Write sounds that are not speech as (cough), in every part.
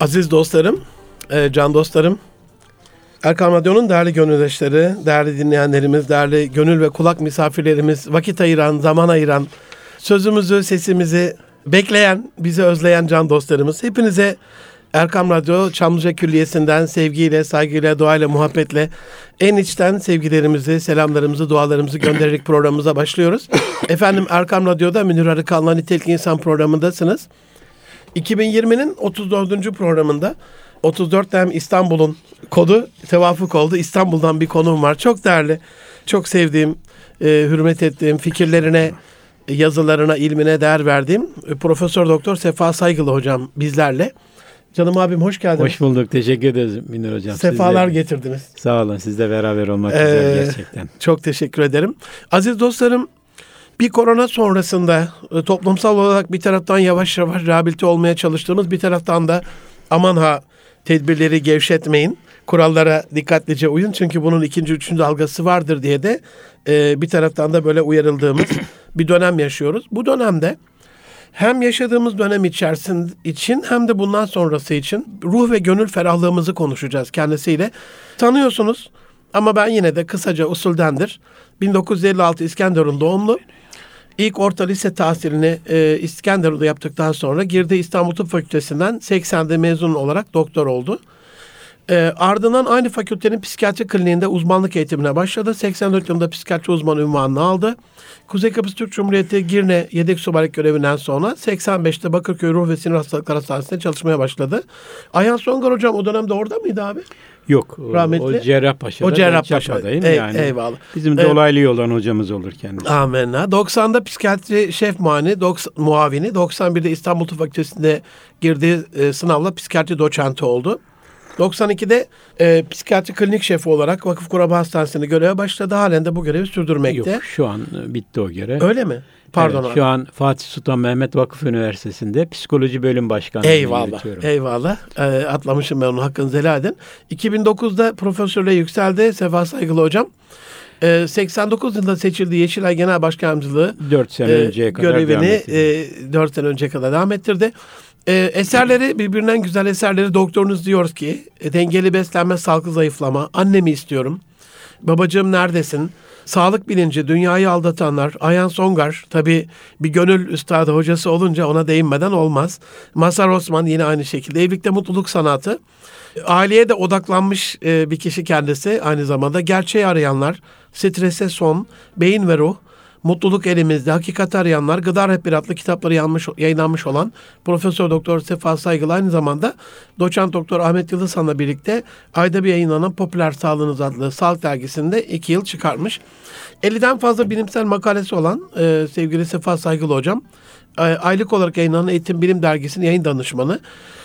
Aziz dostlarım, e, can dostlarım, Erkam Radyo'nun değerli gönüldaşları, değerli dinleyenlerimiz, değerli gönül ve kulak misafirlerimiz, vakit ayıran, zaman ayıran, sözümüzü, sesimizi bekleyen, bizi özleyen can dostlarımız. Hepinize Erkam Radyo Çamlıca Külliyesi'nden sevgiyle, saygıyla, duayla, muhabbetle en içten sevgilerimizi, selamlarımızı, dualarımızı göndererek programımıza başlıyoruz. (coughs) Efendim Erkam Radyo'da Münir Arıkan'la Nitelik İnsan programındasınız. 2020'nin 34. programında 34 dem İstanbul'un kodu tevafuk oldu. İstanbul'dan bir konum var. Çok değerli, çok sevdiğim, e, hürmet ettiğim fikirlerine, yazılarına, ilmine değer verdiğim e, Profesör Doktor Sefa Saygılı hocam bizlerle. Canım abim hoş geldiniz. Hoş bulduk. Teşekkür ederiz Münir Hocam. Sefalar Sizle, getirdiniz. Sağ olun. Sizle beraber olmak Ee, güzel gerçekten. Çok teşekkür ederim. Aziz dostlarım, bir korona sonrasında e, toplumsal olarak bir taraftan yavaş yavaş rehabilite olmaya çalıştığımız bir taraftan da aman ha tedbirleri gevşetmeyin. Kurallara dikkatlice uyun çünkü bunun ikinci, üçüncü dalgası vardır diye de e, bir taraftan da böyle uyarıldığımız (clears throat) bir dönem yaşıyoruz. Bu dönemde hem yaşadığımız dönem içerisinde için hem de bundan sonrası için ruh ve gönül ferahlığımızı konuşacağız kendisiyle. Tanıyorsunuz ama ben yine de kısaca usuldendir. 1956 İskenderun doğumlu. İlk orta lise tahsilini e, İskenderun'da yaptıktan sonra girdi İstanbul Tıp Fakültesinden 80'de mezun olarak doktor oldu. E, ardından aynı fakültenin psikiyatri kliniğinde uzmanlık eğitimine başladı. 84 yılında psikiyatri uzmanı ünvanını aldı. Kuzey Kıbrıs Türk Cumhuriyeti Girne yedek subaylık görevinden sonra 85'te Bakırköy Ruh ve Sinir Hastalıkları Hastanesi'nde çalışmaya başladı. Ayhan Songar hocam o dönemde orada mıydı abi? Yok. rahmetli- O Cerrahpaşa'da. O ben Cerrahpaşa. Çapa'dayım Ey- yani. eyvallah. Bizim Evet. dolaylı yoldan hocamız olur kendisi. Amenna. 90'da psikiyatri şef muayeni, 90, muavini, 91'de İstanbul Tıp Fakültesi'nde girdiği e, sınavla psikiyatri doçenti oldu. 92'de e, psikiyatri klinik şefi olarak Vakıf Kuraba Hastanesi'nde göreve başladı. Halen de bu görevi sürdürmekte. Yok şu an e, bitti o görev. Öyle mi? Pardon Evet, abi. Şu an Fatih Sultan Mehmet Vakıf Üniversitesi'nde psikoloji bölüm başkanlığı Eyvallah. yürütüyorum. Eyvallah. Ee, atlamışım ben onu hakkınızı helal edin. 2009'da profesörle yükseldi Sefa Saygılı hocam. Ee, 89 yılında seçildi Yeşilay Genel Başkanımcılığı 4 sene e, önceye kadar görevini e, 4 sene önceye kadar devam ettirdi. E, eserleri birbirinden güzel eserleri doktorunuz diyor ki e, dengeli beslenme, sağlıklı zayıflama, annemi istiyorum, babacığım neredesin, sağlık bilinci, dünyayı aldatanlar, Ayhan Songar tabi bir gönül üstadı hocası olunca ona değinmeden olmaz. Masar Osman yine aynı şekilde evlilikte mutluluk sanatı. Aileye de odaklanmış e, bir kişi kendisi aynı zamanda. Gerçeği arayanlar, strese son, beyin ve ruh, Mutluluk elimizde, hakikat arayanlar, Gıda Rehberi adlı kitapları yanmış, yayınlanmış olan Profesör Doktor Sefa Saygılı aynı zamanda Doçent Doktor Ahmet Yıldızhan'la birlikte ayda bir yayınlanan Popüler Sağlığınız adlı sağlık dergisinde iki yıl çıkarmış. 50'den fazla bilimsel makalesi olan e, sevgili Sefa Saygılı hocam, aylık olarak yayınlanan Eğitim Bilim Dergisi'nin yayın danışmanı.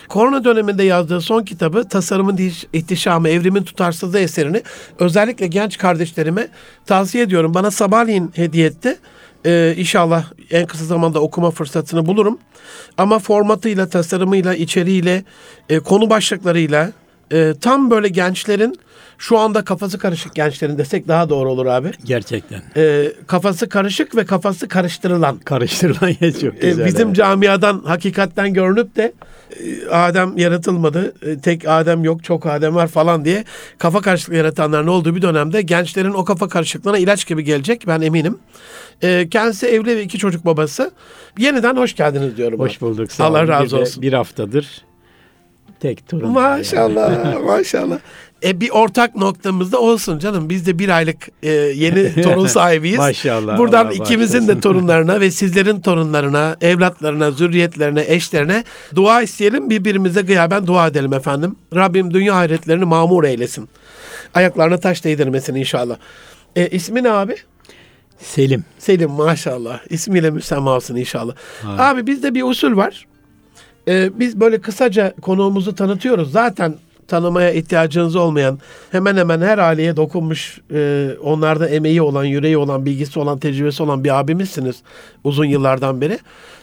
Korona döneminde yazdığı son kitabı Tasarımın İhtişamı, Evrimin Tutarsızlığı eserini özellikle genç kardeşlerime tavsiye ediyorum. Bana sabahleyin hediye etti. Ee, inşallah en kısa zamanda okuma fırsatını bulurum. Ama formatıyla, tasarımıyla, içeriğiyle, e, konu başlıklarıyla e, tam böyle gençlerin şu anda kafası karışık gençlerin desek daha doğru olur abi. Gerçekten. E, kafası karışık ve kafası karıştırılan. Karıştırılan yer çok E, güzel. bizim evet. camiadan hakikatten görünüp de e, Adem yaratılmadı. e, Tek Adem yok, çok Adem var falan diye kafa karışıklığı yaratanların olduğu bir dönemde gençlerin o kafa karışıklığına ilaç gibi gelecek ben eminim. E, Kendisi evli ve iki çocuk babası. Yeniden hoş geldiniz diyorum. Hoş bulduk. Sağ Allah olun. razı olsun. Bir haftadır tek torun. Maşallah, (laughs) maşallah. E bir ortak noktamız da olsun canım. Biz de bir aylık e, yeni (laughs) torun sahibiyiz. Maşallah, Buradan Allah ikimizin de bağışlasın. torunlarına ve sizlerin torunlarına, evlatlarına, zürriyetlerine, eşlerine dua isteyelim. Birbirimize gıyaben dua edelim efendim. Rabbim dünya hayretlerini mamur eylesin. Ayaklarına taş değdirmesin inşallah. E, ismi ne abi? Selim. Selim maşallah. İsmiyle müsemma olsun inşallah. Amin. Abi bizde bir usul var. Ee, biz böyle kısaca konuğumuzu tanıtıyoruz. Zaten tanımaya ihtiyacınız olmayan hemen hemen her aileye dokunmuş e, onlarda emeği olan, yüreği olan, bilgisi olan, tecrübesi olan bir abimizsiniz uzun yıllardan beri.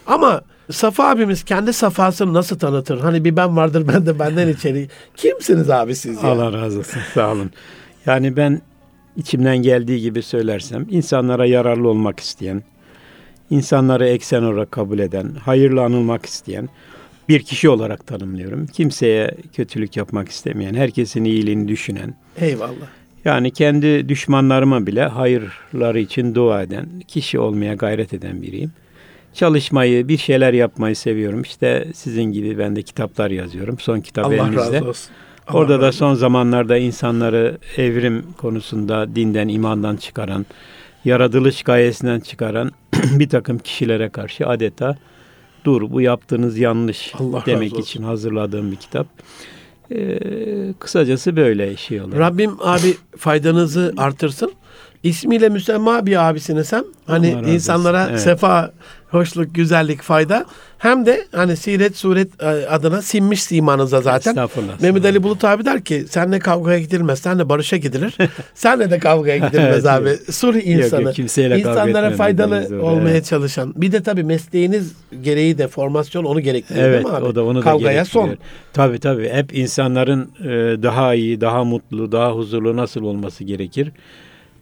Ama Safa abimiz kendi safhasını nasıl tanıtır? Hani bir ben vardır ben de benden içeri. Kimsiniz abi siz ya? Allah razı olsun. Sağ olun. Yani ben içimden geldiği gibi söylersem insanlara yararlı olmak isteyen, insanları eksen olarak kabul eden, hayırlı anılmak isteyen bir kişi olarak tanımlıyorum. Kimseye kötülük yapmak istemeyen, herkesin iyiliğini düşünen, Eyvallah. yani kendi düşmanlarıma bile hayırları için dua eden, kişi olmaya gayret eden biriyim. Çalışmayı, bir şeyler yapmayı seviyorum. İşte sizin gibi ben de kitaplar yazıyorum. Son kitap Allah elimizde. razı olsun. Allah Orada da razı son zamanlarda insanları evrim konusunda dinden, imandan çıkaran, yaratılış gayesinden çıkaran (clears throat) bir takım kişilere karşı adeta dur bu yaptığınız yanlış Allah demek için hazırladığım bir kitap. Ee, kısacası böyle şey olur. Rabbim abi faydanızı artırsın. İsmiyle müsemma bir abisiniz hem. Hani insanlara. Evet. sefa, hoşluk, güzellik, fayda. Hem de hani siret, suret e, adına sinmiş simanıza zaten. Estağfurullah. Mehmet Ali Bulut abi der ki senle kavgaya gidilmez, senle barışa gidilir. (laughs) senle de kavgaya gidilmez (laughs) Evet, abi. yok. Sulh insanı. yok, kimseyle kavga İnsanlara faydalı olmaya evet. çalışan. Bir de tabii mesleğiniz gereği de formasyon onu gerektiriyor Evet değil mi abi? o da onu da Kavgaya son. gerektiriyor. Tabii tabii hep insanların e, daha iyi, daha mutlu, daha huzurlu nasıl olması gerekir?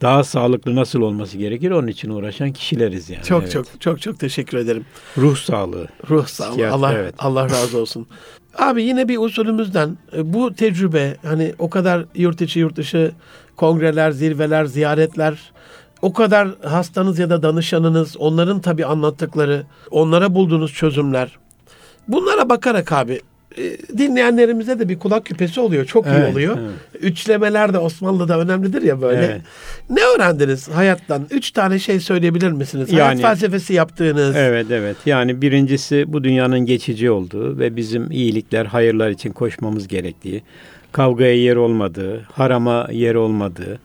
Daha sağlıklı nasıl olması gerekir? Onun için uğraşan kişileriz yani. Çok Evet. çok çok çok teşekkür ederim. Ruh sağlığı. Ruh sağlığı. Psikiyatri, Allah evet. Allah razı olsun. Abi yine bir usulümüzden e, bu tecrübe hani o kadar yurt içi yurt dışı kongreler, zirveler, ziyaretler o kadar hastanız ya da danışanınız, onların tabii anlattıkları, onlara bulduğunuz çözümler. Bunlara bakarak abi dinleyenlerimize de bir kulak küpesi oluyor. Çok iyi Evet, oluyor. evet. Üçlemeler de Osmanlı'da önemlidir ya böyle. Evet. Ne öğrendiniz hayattan? Üç tane şey söyleyebilir misiniz? Hayat Yani- felsefesi yaptığınız. Evet evet. Yani birincisi bu dünyanın geçici olduğu ve bizim iyilikler, hayırlar için koşmamız gerektiği, kavgaya yer olmadığı, harama yer olmadığı,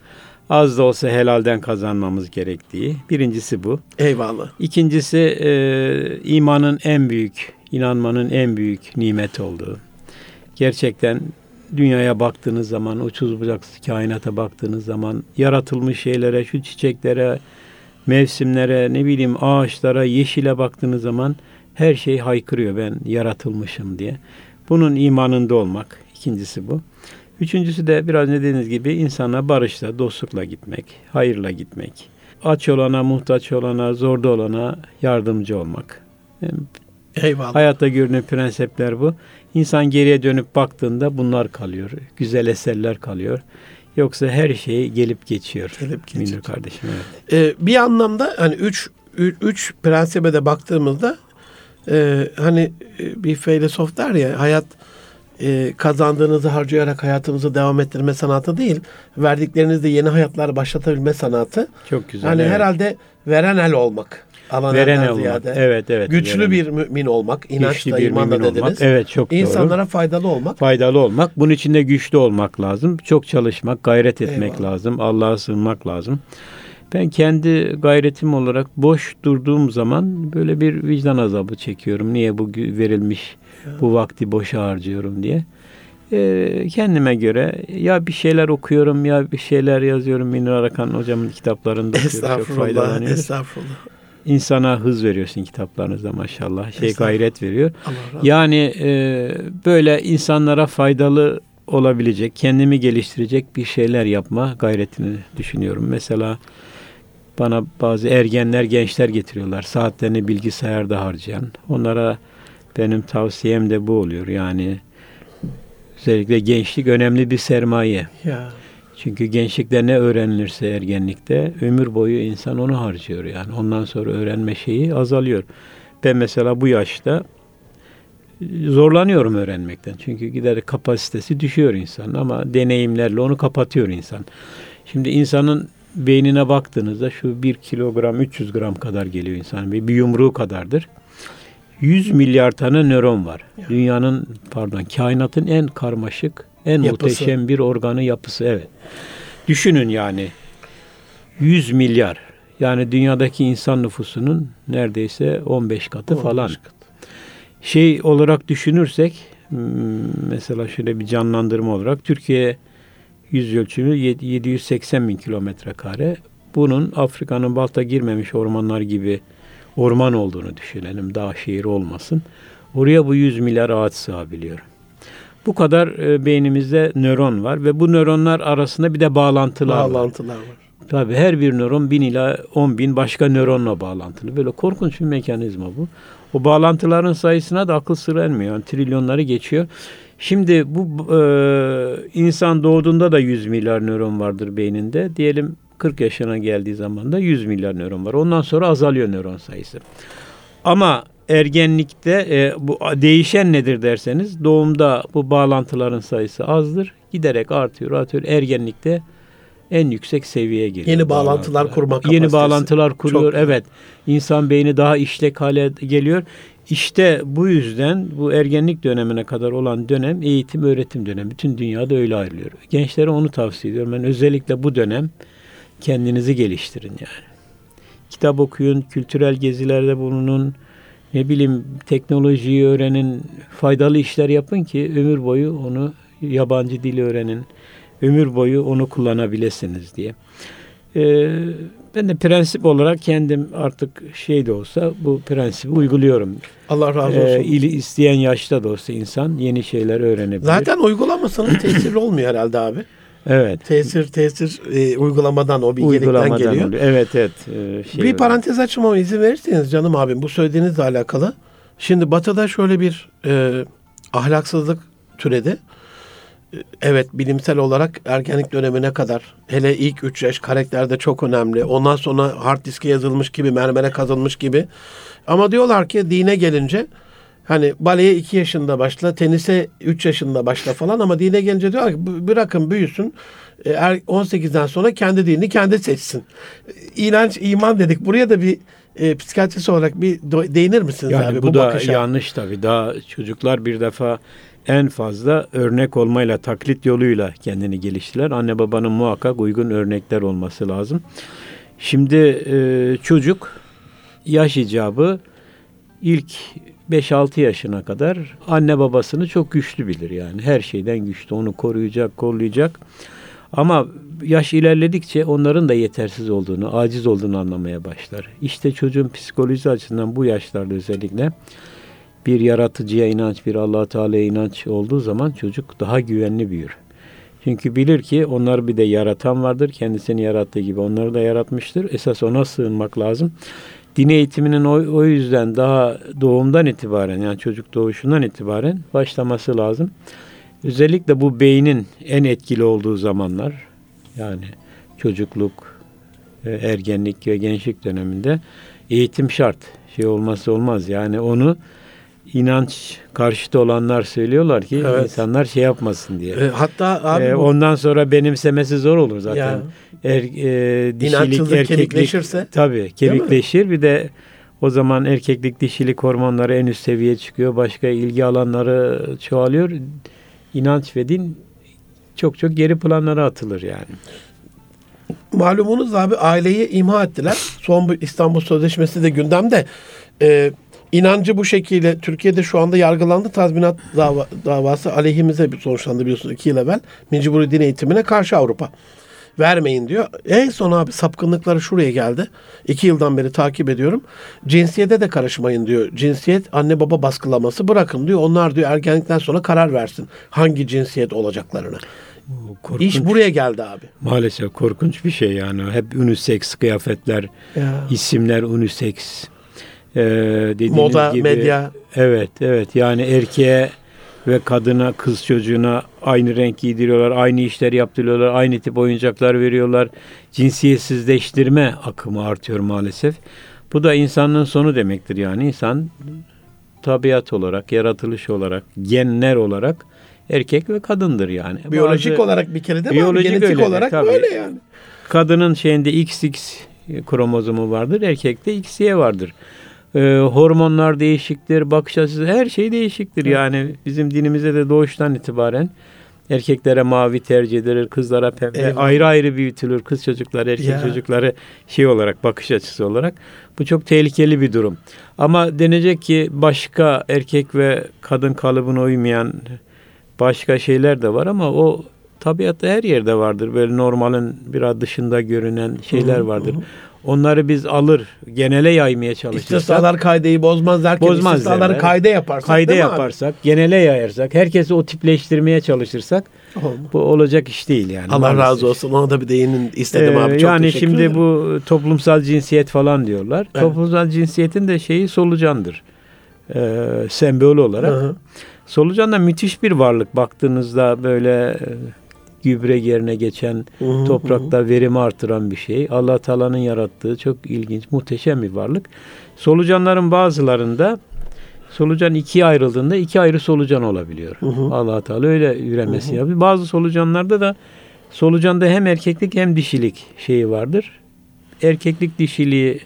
az da olsa helalden kazanmamız gerektiği. Birincisi bu. Eyvallah. İkincisi e, imanın en büyük, inanmanın en büyük nimet olduğu. Gerçekten dünyaya baktığınız zaman, uçsuz bucaksız kainata baktığınız zaman, yaratılmış şeylere, şu çiçeklere, mevsimlere, ne bileyim ağaçlara, yeşile baktığınız zaman her şey haykırıyor ben yaratılmışım diye. Bunun imanında olmak. ikincisi bu. Üçüncüsü de biraz dediğiniz gibi insana barışla, dostlukla gitmek, hayırla gitmek. Aç olana, muhtaç olana, zorda olana yardımcı olmak. Eyvallah. hayatta görünen prensipler bu. İnsan geriye dönüp baktığında bunlar kalıyor. Güzel eserler kalıyor. Yoksa her şey gelip geçiyor. Gelip geçiyor. Münir kardeşim evet. Ee, bir anlamda hani üç, ü- üç prensibe de baktığımızda e, hani e, bir filozof der ya hayat e, kazandığınızı harcayarak hayatınızı devam ettirme sanatı değil, verdiklerinizde yeni hayatlar başlatabilme sanatı. Çok güzel. hani evet. herhalde veren el olmak. Alan Veren olmak. ziyade. Evet evet. Güçlü veren. bir mümin olmak, inançla, Güçlü bir imanla mümin dediniz. olmak. Evet çok doğru. İnsanlara faydalı olmak. faydalı olmak. Bunun için de güçlü olmak lazım. Çok çalışmak, gayret etmek Eyvallah. lazım. Allah'a sığınmak lazım. Ben kendi gayretim olarak boş durduğum zaman böyle bir vicdan azabı çekiyorum. Niye bu verilmiş bu vakti boşa harcıyorum diye. Ee, kendime göre ya bir şeyler okuyorum ya bir şeyler yazıyorum. Münir Arakan hocamın kitaplarında. Çok Estağfurullah, faydalanıyorum. estağfurullah. İnsana hız veriyorsun kitaplarınızda maşallah. Şey gayret veriyor. Yani e, böyle insanlara faydalı olabilecek, kendimi geliştirecek bir şeyler yapma gayretini düşünüyorum. Mesela bana bazı ergenler, gençler getiriyorlar. Saatlerini bilgisayarda harcayan. Onlara benim tavsiyem de bu oluyor. Yani özellikle gençlik önemli bir sermaye. Ya. Çünkü gençlikte ne öğrenilirse ergenlikte ömür boyu insan onu harcıyor yani. Ondan sonra öğrenme şeyi azalıyor. Ben mesela bu yaşta zorlanıyorum öğrenmekten. Çünkü giderek kapasitesi düşüyor insan ama deneyimlerle onu kapatıyor insan. Şimdi insanın beynine baktığınızda şu 1 kilogram 300 gram kadar geliyor insan. Bir, bir yumruğu kadardır. 100 milyar tane nöron var. Dünyanın pardon kainatın en karmaşık, en Yapısı. muhteşem bir organı yapısı evet. Düşünün yani 100 milyar. Yani dünyadaki insan nüfusunun neredeyse 15 katı falan. Şey olarak düşünürsek mesela şöyle bir canlandırma olarak Türkiye yüz ölçümü yed- 780 bin kilometre kare. Bunun Afrika'nın balta girmemiş ormanlar gibi orman olduğunu düşünelim. Dağ şehir olmasın. Oraya bu 100 milyar ağaç sığabiliyor. Bu kadar e, beynimizde nöron var ve bu nöronlar arasında bir de bağlantılar var. Bağlantılar var. Tabii her bir nöron 1000 ila 10 bin başka nöronla bağlantılı. Böyle korkunç bir mekanizma bu. O bağlantıların sayısına da akıl sır ermiyor. Yani trilyonları geçiyor. Şimdi bu e, insan doğduğunda da 100 milyar nöron vardır beyninde. Diyelim 40 yaşına geldiği zaman da 100 milyar nöron var. Ondan sonra azalıyor nöron sayısı. Ama ergenlikte e, bu değişen nedir derseniz doğumda bu bağlantıların sayısı azdır. Giderek artıyor, artıyor. Ergenlikte en yüksek seviyeye geliyor. Yeni bağlantılar kurma kapasitesi. Yeni bağlantılar kuruyor. Çok- evet. İnsan beyni daha işlek hale geliyor. İşte bu yüzden bu ergenlik dönemine kadar olan dönem eğitim öğretim dönemi. Bütün dünyada öyle ayrılıyor. Gençlere onu tavsiye ediyorum. Ben özellikle bu dönem kendinizi geliştirin yani. Kitap okuyun, kültürel gezilerde bulunun, ne bileyim teknolojiyi öğrenin, faydalı işler yapın ki ömür boyu onu yabancı dili öğrenin, ömür boyu onu kullanabilirsiniz diye. Ee, ben de prensip olarak kendim artık şey de olsa bu prensibi uyguluyorum. Allah razı olsun. Ee, ili isteyen yaşta da olsa insan yeni şeyler öğrenebilir. Zaten uygulamasanız tesirli olmuyor herhalde abi. Evet. Tesir tesir e, uygulamadan o bilgelikten Uygulamadan geliyor. oluyor. Evet evet. Ee, şey bir parantez açmama izin verirseniz canım abim bu söylediğinizle alakalı. Şimdi Batı'da şöyle bir e, ahlaksızlık türedi. E, Evet bilimsel olarak ergenlik dönemine kadar hele ilk 3 yaş karakterde çok önemli. Ondan sonra hard diske yazılmış gibi mermere kazılmış gibi. Ama diyorlar ki dine gelince hani baleye 2 yaşında başla, tenise 3 yaşında başla falan ama dine gelince diyorlar ki "Bu- bırakın büyüsün. E, er- 18'den sonra kendi dinini kendi seçsin. İnanç, iman dedik. Buraya da bir e, psikiyatrist olarak bir değinir misiniz Yani abi bu, bu, da bakışa? yanlış tabii. Daha çocuklar bir defa en fazla örnek olmayla, taklit yoluyla kendini geliştiler. Anne babanın muhakkak uygun örnekler olması lazım. Şimdi e, çocuk yaş icabı ilk 5-6 yaşına kadar anne babasını çok güçlü bilir yani. Her şeyden güçlü. Onu koruyacak, kollayacak. Ama yaş ilerledikçe onların da yetersiz olduğunu, aciz olduğunu anlamaya başlar. İşte çocuğun psikolojisi açısından bu yaşlarda özellikle bir yaratıcıya inanç, bir allah Teala'ya inanç olduğu zaman çocuk daha güvenli büyür. Çünkü bilir ki onlar bir de yaratan vardır. Kendisini yarattığı gibi onları da yaratmıştır. Esas ona sığınmak lazım. Din eğitiminin o, o yüzden daha doğumdan itibaren yani çocuk doğuşundan itibaren başlaması lazım. Özellikle bu beynin en etkili olduğu zamanlar yani çocukluk, e, ergenlik ve gençlik döneminde eğitim şart. Şey olmazsa olmaz. Yani onu inanç karşıtı olanlar söylüyorlar ki Evet. insanlar şey yapmasın diye. E, hatta abi bu ondan sonra benimsemesi zor olur zaten. Ya. Er, e, dişilik, erkeklik kemikleşirse, tabii kemikleşir. Bir de o zaman erkeklik, dişilik hormonları en üst seviyeye çıkıyor. Başka ilgi alanları çoğalıyor. İnanç ve din çok çok geri planlara atılır yani. malumunuz abi aileyi imha ettiler. Son bu İstanbul Sözleşmesi de gündemde. E, inancı bu şekilde Türkiye'de şu anda yargılandı. Tazminat dava, davası aleyhimize bir sonuçlandı biliyorsunuz iki yıl evvel. Mecburi din eğitimine karşı Avrupa. Vermeyin diyor. En son abi sapkınlıkları şuraya geldi. İki yıldan beri takip ediyorum. Cinsiyete de karışmayın diyor. Cinsiyet anne baba baskılaması bırakın diyor. Onlar diyor ergenlikten sonra karar versin. Hangi cinsiyet olacaklarına. Bu korkunç, İş buraya geldi abi. maalesef korkunç bir şey yani. Hep unisex kıyafetler, Ya. isimler unisex. Ee, dediğiniz Moda, gibi, medya. Evet, evet. Yani erkeğe ve kadına, kız çocuğuna aynı renk giydiriyorlar, aynı işler yaptırıyorlar, aynı tip oyuncaklar veriyorlar. Cinsiyetsizleştirme akımı artıyor maalesef. Bu da insanlığın sonu demektir yani. İnsan tabiat olarak, yaratılış olarak, genler olarak erkek ve kadındır yani. Biyolojik Bazı- olarak bir kere de mi? abi? Biyolojik Genetik öyle, olarak tabii. böyle yani. Kadının şeyinde XX kromozomu vardır, erkekte XY vardır. Ee, hormonlar değişiktir, bakış açısı her şey değişiktir. Yani bizim dinimizde de doğuştan itibaren erkeklere mavi tercih edilir, kızlara pembe. Eyvallah. Ayrı ayrı büyütülür. Kız çocukları, erkek Ya. çocukları şey olarak, bakış açısı olarak. Bu çok tehlikeli bir durum. Ama denecek ki başka erkek ve kadın kalıbına uymayan başka şeyler de var ama o tabiatta her yerde vardır. Böyle normalin biraz dışında görünen şeyler vardır. Onları biz alır, genele yaymaya çalışırsak, İstisnalar kaydeyi bozmaz derken Bozmaz istisnaları derler. kayde yaparsak kayda değil mi abi? yaparsak, genele yayarsak, herkesi o tipleştirmeye çalışırsak Olmaz. bu olacak iş değil yani. Allah maalesef. razı olsun. Ona da bir değinin istedim Ee, abi. Çok yani teşekkür şimdi ederim. bu toplumsal cinsiyet falan diyorlar. Evet. Toplumsal cinsiyetin de şeyi solucandır. Ee, sembol olarak. Hı hı. Solucan da müthiş bir varlık. Baktığınızda böyle e, gübre yerine geçen, Hı hı, toprakta verimi artıran bir şey. Allah Teala'nın yarattığı çok ilginç, muhteşem bir varlık. Solucanların bazılarında solucan ikiye ayrıldığında iki ayrı solucan olabiliyor. Hı hı. Allah Teala öyle üremesi yapıyor. Bazı solucanlarda da solucanda hem erkeklik hem dişilik şeyi vardır. Erkeklik dişiliği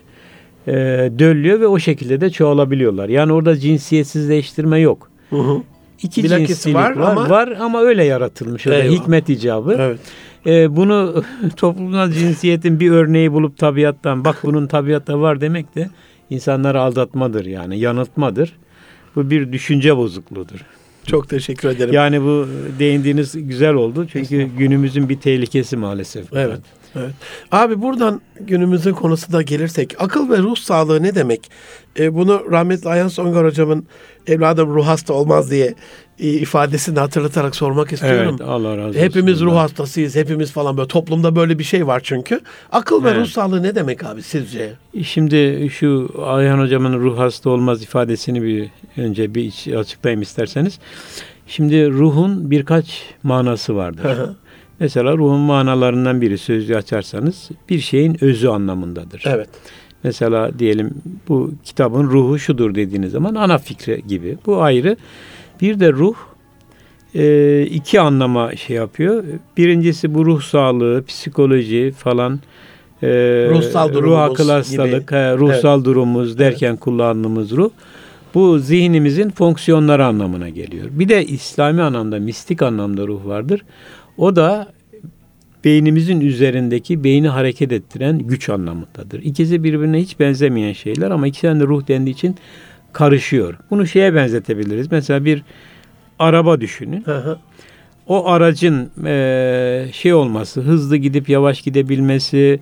e, döllüyor ve o şekilde de çoğalabiliyorlar. Yani orada cinsiyetsizleştirme yok. Hı hı. İki Bilakis cinslilik var var, ama- var ama öyle yaratılmış. Öyle hikmet icabı. Evet. Ee, bunu (laughs) toplumsal cinsiyetin bir örneği bulup tabiattan bak bunun tabiatta var demek de insanları aldatmadır yani yanıltmadır. Bu bir düşünce bozukluğudur. Çok teşekkür ederim. Yani bu değindiğiniz güzel oldu çünkü günümüzün bir tehlikesi maalesef. Evet. Evet. Abi buradan günümüzün konusu da gelirsek akıl ve ruh sağlığı ne demek? E, bunu rahmetli Ayhan Songar hocamın evladım ruh hasta olmaz diye e, ifadesini hatırlatarak sormak istiyorum. Evet Allah razı olsun. Hepimiz ruh hastasıyız. Hepimiz falan böyle toplumda böyle bir şey var çünkü. Akıl ve Evet. ruh sağlığı ne demek abi sizce? Şimdi şu Ayhan hocamın ruh hasta olmaz ifadesini bir önce bir açıklayayım isterseniz. Şimdi ruhun birkaç manası vardır. Mesela ruhun manalarından biri sözlüğü açarsanız bir şeyin özü anlamındadır. evet. Mesela diyelim bu kitabın ruhu şudur dediğiniz zaman ana fikri gibi. Bu ayrı. Bir de ruh e, iki anlama şey yapıyor. Birincisi bu ruh sağlığı, psikoloji falan. e, Ruhsal ruh durumumuz akıl hastalık, gibi. he, ruhsal durumumuz derken kullandığımız ruh. Bu zihnimizin fonksiyonları anlamına geliyor. Bir de İslami anlamda, mistik anlamda ruh vardır. O da beynimizin üzerindeki beyni hareket ettiren güç anlamındadır. İkisi birbirine hiç benzemeyen şeyler ama ikisinin de ruh dendiği için karışıyor. Bunu şeye benzetebiliriz. Mesela bir araba düşünün. Hı hı. O aracın eee, şey olması, hızlı gidip yavaş gidebilmesi,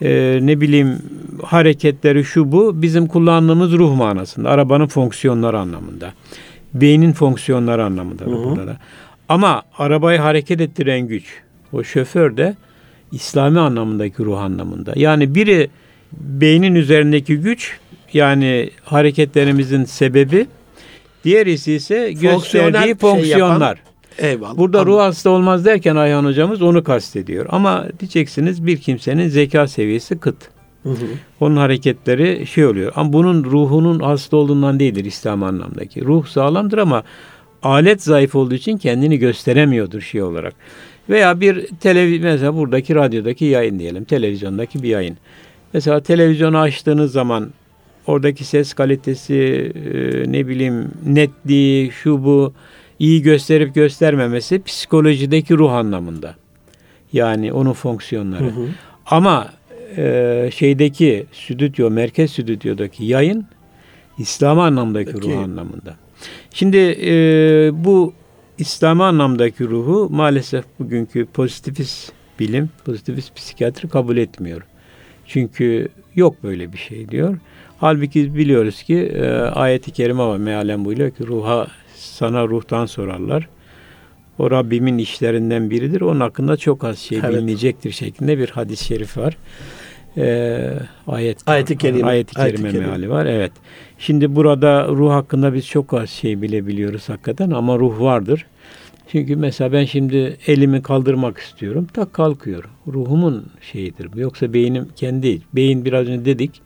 eee, ne bileyim hareketleri şu bu bizim kullandığımız ruh manasında. Arabanın fonksiyonları anlamında. Beynin fonksiyonları anlamında. Hı hı. burada da. Ama arabayı hareket ettiren güç, o şoför de İslami anlamındaki ruh anlamında. Yani biri beynin üzerindeki güç yani hareketlerimizin sebebi, diğerisi ise gösterdiği şey fonksiyonlar. Eyvallah. Burada Anladım. ruh hasta olmaz derken Ayhan hocamız onu kastediyor. Ama diyeceksiniz bir kimsenin zeka seviyesi kıt. Hı hı. Onun hareketleri şey oluyor. Ama bunun ruhunun hasta olduğundan değildir İslam anlamdaki. Ruh sağlamdır ama alet zayıf olduğu için kendini gösteremiyordur şey olarak. Veya bir televizyon mesela buradaki radyodaki yayın diyelim. Televizyondaki bir yayın. Mesela televizyonu açtığınız zaman oradaki ses kalitesi e, ne bileyim netliği şu bu iyi gösterip göstermemesi psikolojideki ruh anlamında. Yani onun fonksiyonları. Hı hı. Ama e, şeydeki stüdyo, merkez stüdyodaki yayın İslam anlamdaki Peki. ruh anlamında. Şimdi e, bu İslam anlamdaki ruhu maalesef bugünkü pozitivist bilim, pozitivist psikiyatri kabul etmiyor. Çünkü yok böyle bir şey diyor. Halbuki biliyoruz ki e, ayeti kerime var mealen buyuruyor ki ruha sana ruhtan sorarlar. O Rabbimin işlerinden biridir. Onun hakkında çok az şey Evet. bilinecektir şeklinde bir hadis-i şerif var. Ee, ayet Ayet-i kerime. ayet-i Ayet-i kerime kerime. meali var. Evet. Şimdi burada ruh hakkında biz çok az şey bilebiliyoruz hakikaten ama ruh vardır. Çünkü mesela ben şimdi elimi kaldırmak istiyorum. Tak kalkıyor. Ruhumun şeyidir. Yoksa beynim kendi. Beyin biraz önce dedik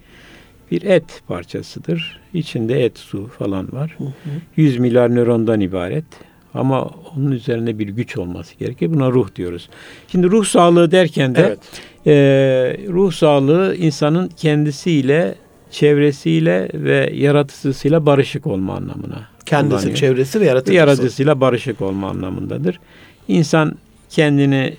bir et parçasıdır. İçinde et, su falan var. 100 milyar nörondan ibaret. Ama onun üzerine bir güç olması gerekir. Buna ruh diyoruz. Şimdi ruh sağlığı derken de Evet. e, ruh sağlığı insanın kendisiyle, çevresiyle ve yaratıcısıyla barışık olma anlamına. Kendisi, kullanıyor. çevresi ve yaratıcısı. Yaratıcısıyla barışık olma anlamındadır. İnsan kendini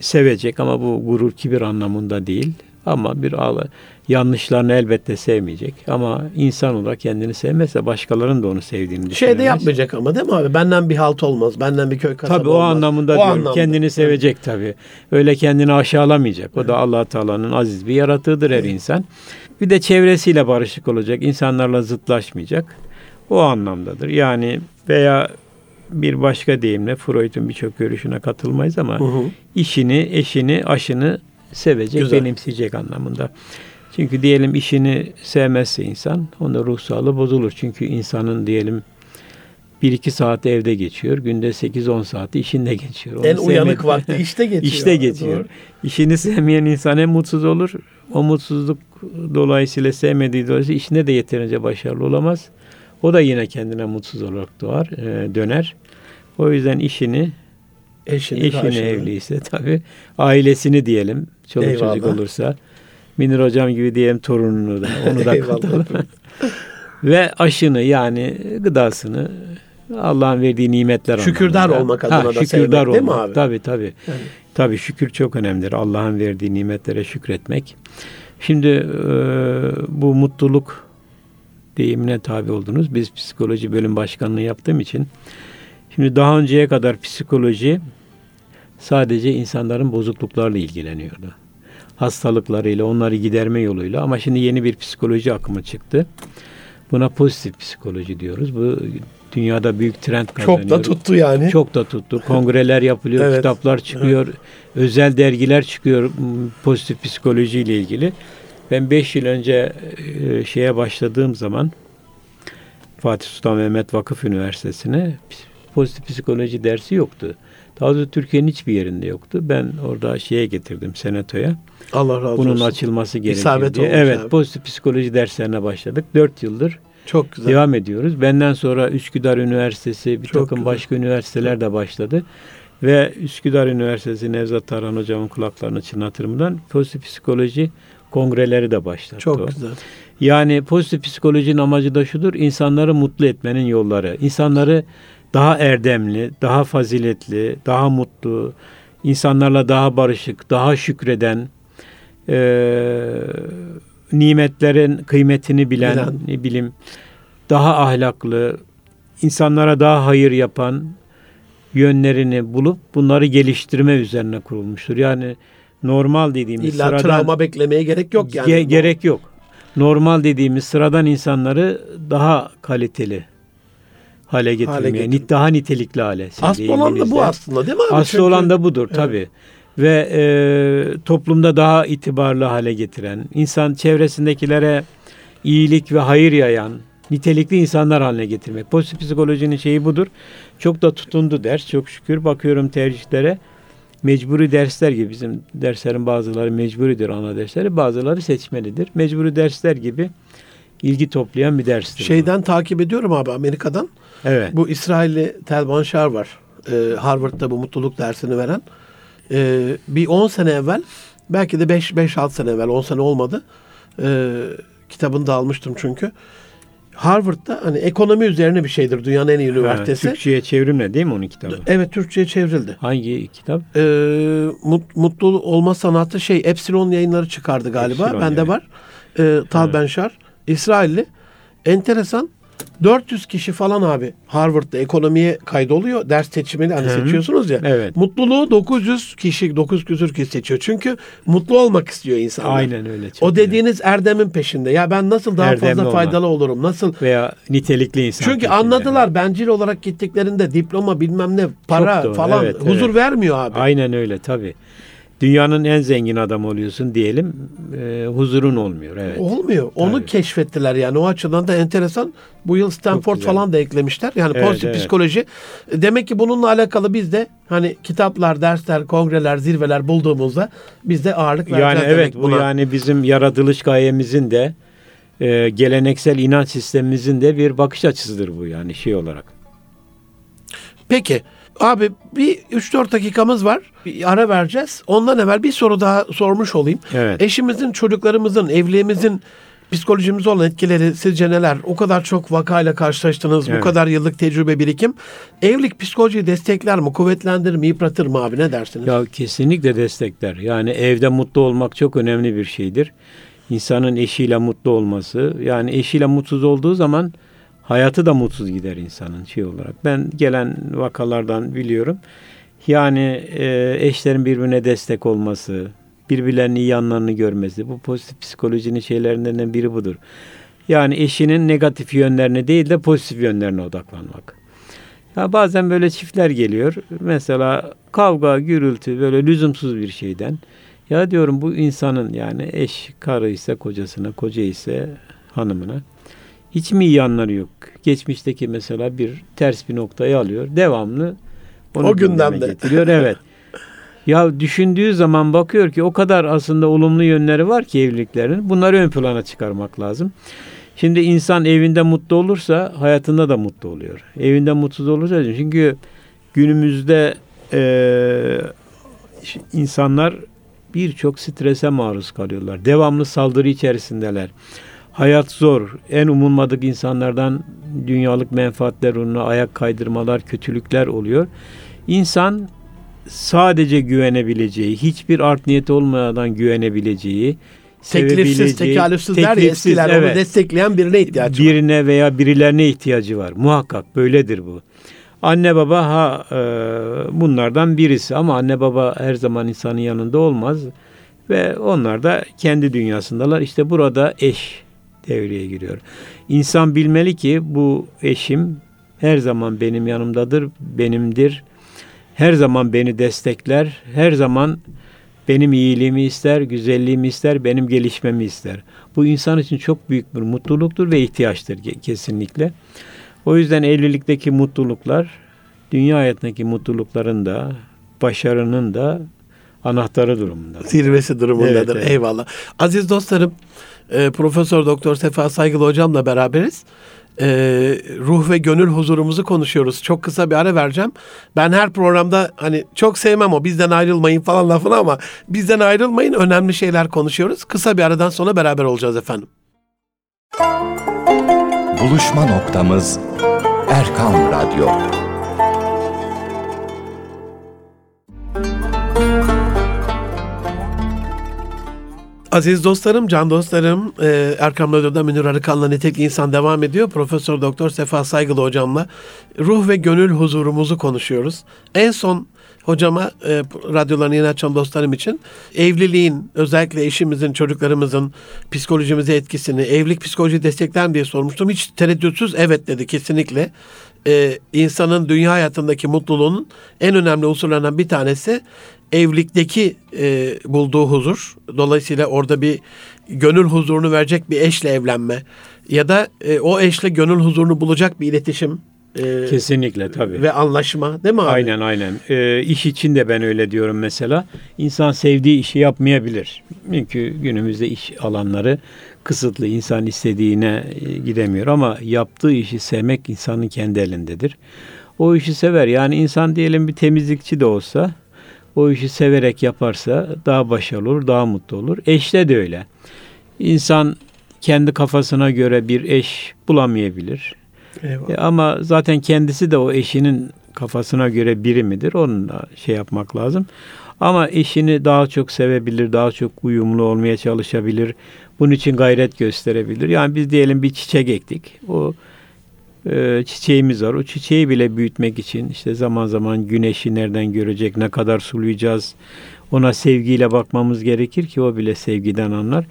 sevecek ama bu gurur kibir anlamında değil. Ama bir ağla, yanlışlarını elbette sevmeyecek. Ama insan olarak kendini sevmezse başkalarının da onu sevdiğini düşünemez. Şey de yapmayacak ama değil mi abi? Benden bir halt olmaz. Benden bir köy kasaba Tabii o olmaz. anlamında O diyorum. anlamda. Kendini sevecek tabii. Öyle kendini aşağılamayacak. O da allah Teala'nın aziz bir yaratığıdır her insan. Bir de çevresiyle barışık olacak. insanlarla zıtlaşmayacak. O anlamdadır. Yani veya bir başka deyimle Freud'un birçok görüşüne katılmayız ama Hı hı. işini, eşini, aşını sevecek, Güzel. benimseyecek anlamında. Çünkü diyelim işini sevmezse insan, onda ruh sağlığı bozulur. Çünkü insanın diyelim 1-2 saat evde geçiyor. Günde 8-10 saati işinde geçiyor. Onu En uyanık sevmedi- vakti (laughs) işte geçiyor. İşte geçiyor. Doğru. İşini sevmeyen insan hem mutsuz olur. O mutsuzluk dolayısıyla sevmediği dolayısıyla işinde de yeterince başarılı olamaz. O da yine kendine mutsuz olarak doğar, e, döner. O yüzden işini, Eşini, eşini evliyse tabii, ailesini diyelim, çoluk Eyvallah. çocuk olursa. Minir hocam gibi diyelim torununu da, onu da katalım. Ve aşını yani gıdasını Allah'ın verdiği nimetler Şükürdar anlamında. olmak adına da şükürdar sevmek değil mi abi? Tabii tabii. Yani. Tabii şükür çok önemlidir. Allah'ın verdiği nimetlere şükretmek. Şimdi e, bu mutluluk deyimine tabi oldunuz. Biz psikoloji bölüm başkanlığı yaptığım için şimdi daha önceye kadar psikoloji sadece insanların bozukluklarla ilgileniyordu. Hastalıklarıyla, onları giderme yoluyla ama şimdi yeni bir psikoloji akımı çıktı. Buna pozitif psikoloji diyoruz. Bu dünyada büyük trend kazanıyor. Çok da tuttu yani. Çok da tuttu. Kongreler yapılıyor, (laughs) Evet. kitaplar çıkıyor, özel dergiler çıkıyor pozitif psikoloji ile ilgili. Ben 5 yıl önce e, şeye başladığım zaman Fatih Sultan Mehmet Vakıf Üniversitesi'ne pozitif psikoloji dersi yoktu. Daha doğrusu Türkiye'nin hiçbir yerinde yoktu. Ben orada şeye getirdim senatoya. Allah razı Bunun olsun. açılması gerekiyor İsabet diye. olmuş Evet, abi. pozitif psikoloji derslerine başladık. 4 yıldır Çok güzel. devam ediyoruz. Benden sonra Üsküdar Üniversitesi, bir Çok takım güzel. başka üniversiteler de başladı. Ve Üsküdar Üniversitesi Nevzat Tarhan hocamın kulaklarını çınlatırımdan pozitif psikoloji kongreleri de başlattı. o. Çok güzel. Yani pozitif psikolojinin amacı da şudur. insanları mutlu etmenin yolları. İnsanları daha erdemli, daha faziletli, daha mutlu, insanlarla daha barışık, daha şükreden, eee, nimetlerin kıymetini bilen, Bilen. ne bileyim, daha ahlaklı, insanlara daha hayır yapan yönlerini bulup bunları geliştirme üzerine kurulmuştur. Yani normal dediğimiz İlla sıradan travma beklemeye gerek yok yani. Ge- gerek yok. Normal dediğimiz sıradan insanları daha kaliteli hale getirmeye, getir- nit- daha nitelikli hale. Asıl olan da bu aslında değil mi abi? Aslı Çünkü- olan da budur tabii. Ve e, toplumda daha itibarlı hale getiren, insan çevresindekilere iyilik ve hayır yayan, nitelikli insanlar haline getirmek. Pozitif psikolojinin şeyi budur. Çok da tutundu ders. Çok şükür bakıyorum tercihlere. Mecburi dersler gibi bizim derslerin bazıları mecburidir ana dersleri, bazıları seçmelidir. Mecburi dersler gibi ilgi toplayan bir derstir. bu. Şeyden takip ediyorum abi Amerika'dan. Evet. Bu İsrailli Tel Banşar var. Ee, Harvard'da bu mutluluk dersini veren. Ee, bir 10 sene evvel belki de 5-6 sene evvel 10 sene olmadı. Ee, kitabını da almıştım çünkü. Harvard'da hani ekonomi üzerine bir şeydir. Dünyanın en iyi Ha, üniversitesi. Türkçe'ye çevrimle değil mi onun kitabı? Evet Türkçe'ye çevrildi. Hangi kitap? Ee, mut- mutlu olma sanatı şey Epsilon yayınları çıkardı galiba. Epsilon, Bende evet. var. Ee, Tal. Benşar. İsrailli. Enteresan. 400 kişi falan abi Harvard'da ekonomiye kaydoluyor. Ders seçimini hani Hı hı. seçiyorsunuz ya. Evet. Mutluluğu 900 kişi, 900 küsür kişi seçiyor. Çünkü mutlu olmak istiyor insanlar. Aynen öyle. O dediğiniz erdemin peşinde. Ya ben nasıl daha Erdemli fazla olmak. faydalı olurum? Nasıl veya nitelikli insan. çünkü anladılar bencil olarak gittiklerinde diploma bilmem ne para doğru, falan evet, huzur evet. vermiyor abi. Aynen öyle tabii. Dünyanın en zengin adamı oluyorsun diyelim. e, huzurun olmuyor. Evet. Olmuyor. Onu Tabii. keşfettiler yani. O açıdan da enteresan. Bu yıl Stanford falan da eklemişler. Yani Evet, pozitif evet. psikoloji. Demek ki bununla alakalı biz de hani kitaplar, dersler, kongreler, zirveler bulduğumuzda biz de ağırlık vereceğiz Yani demek evet bu buna. yani bizim yaratılış gayemizin de e, geleneksel inanç sistemimizin de bir bakış açısıdır bu yani şey olarak. Peki. Abi bir 3-4 dakikamız var. Bir ara vereceğiz. Ondan evvel bir soru daha sormuş olayım. Evet. Eşimizin, çocuklarımızın, evliliğimizin psikolojimize olan etkileri sizce neler? O kadar çok vakayla karşılaştınız, bu Evet. kadar yıllık tecrübe birikim. Evlilik psikolojiyi destekler mi, kuvvetlendirir mi, yıpratır mı abi ne dersiniz? Ya kesinlikle destekler. Yani evde mutlu olmak çok önemli bir şeydir. İnsanın eşiyle mutlu olması. Yani eşiyle mutsuz olduğu zaman hayatı da mutsuz gider insanın şey olarak. Ben gelen vakalardan biliyorum. Yani e, eşlerin birbirine destek olması, birbirlerinin iyi yanlarını görmesi. Bu pozitif psikolojinin şeylerinden biri budur. Yani eşinin negatif yönlerine değil de pozitif yönlerine odaklanmak. Ya bazen böyle çiftler geliyor. Mesela kavga, gürültü böyle lüzumsuz bir şeyden. Ya diyorum bu insanın yani eş karı ise kocasına, koca ise hanımına hiç mi iyi yanları yok? Geçmişteki mesela bir ters bir noktayı alıyor. Devamlı onu O gündemde. getiriyor. Evet. (laughs) Ya düşündüğü zaman bakıyor ki o kadar aslında olumlu yönleri var ki evliliklerin. Bunları ön plana çıkarmak lazım. Şimdi insan evinde mutlu olursa hayatında da mutlu oluyor. Evinde mutsuz olursa çünkü günümüzde eee, insanlar birçok strese maruz kalıyorlar. Devamlı saldırı içerisindeler. Hayat zor. En umulmadık insanlardan dünyalık menfaatler uğruna ayak kaydırmalar, kötülükler oluyor. İnsan sadece güvenebileceği, hiçbir art niyeti olmadan güvenebileceği, Teklifsiz, tekalüfsüz der ya eskiler onu evet. destekleyen birine ihtiyacı var. birine veya birilerine ihtiyacı var. Muhakkak böyledir bu. Anne baba ha e, bunlardan birisi ama anne baba her zaman insanın yanında olmaz ve onlar da kendi dünyasındalar. İşte burada eş devreye giriyor. İnsan bilmeli ki bu eşim her zaman benim yanımdadır, benimdir. Her zaman beni destekler, her zaman benim iyiliğimi ister, güzelliğimi ister, benim gelişmemi ister. Bu insan için çok büyük bir mutluluktur ve ihtiyaçtır ke- kesinlikle. O yüzden evlilikteki mutluluklar, dünya hayatındaki mutlulukların da, başarının da anahtarı durumunda. Zirvesi durumundadır. Evet, evet. Eyvallah. Aziz dostlarım, e, Profesör Doktor Sefa Saygılı hocamla beraberiz. E, ruh ve gönül huzurumuzu konuşuyoruz. Çok kısa bir ara vereceğim. Ben her programda hani çok sevmem o bizden ayrılmayın falan lafını ama bizden ayrılmayın önemli şeyler konuşuyoruz. Kısa bir aradan sonra beraber olacağız efendim. Buluşma noktamız Erkam Radyo. Aziz dostlarım, can dostlarım, e, Erkam Radyo'da Münir Arıkan'la Nitekli İnsan devam ediyor. Profesör Doktor Sefa Saygılı hocamla ruh ve gönül huzurumuzu konuşuyoruz. En son hocama e, radyolarını yeni açan dostlarım için evliliğin özellikle eşimizin, çocuklarımızın psikolojimize etkisini, evlilik psikoloji destekler diye sormuştum. Hiç tereddütsüz evet dedi kesinlikle. E, insanın dünya hayatındaki mutluluğunun en önemli unsurlarından bir tanesi evlilikteki e, bulduğu huzur. Dolayısıyla orada bir gönül huzurunu verecek bir eşle evlenme ya da e, o eşle gönül huzurunu bulacak bir iletişim e, Kesinlikle tabii. ve anlaşma değil mi abi? Aynen aynen. Ee, iş için de ben öyle diyorum mesela. İnsan sevdiği işi yapmayabilir. Çünkü günümüzde iş alanları kısıtlı. İnsan istediğine e, gidemiyor ama yaptığı işi sevmek insanın kendi elindedir. O işi sever. Yani insan diyelim bir temizlikçi de olsa o işi severek yaparsa daha başarılı olur, daha mutlu olur. Eşte de öyle. İnsan kendi kafasına göre bir eş bulamayabilir. Eyvallah. E, ama zaten kendisi de o eşinin kafasına göre biri midir? Onunla şey yapmak lazım. Ama eşini daha çok sevebilir, daha çok uyumlu olmaya çalışabilir. Bunun için gayret gösterebilir. Yani biz diyelim bir çiçek ektik. O e, çiçeğimiz var. O çiçeği bile büyütmek için işte zaman zaman güneşi nereden görecek, ne kadar sulayacağız. Ona sevgiyle bakmamız gerekir ki o bile sevgiden anlar.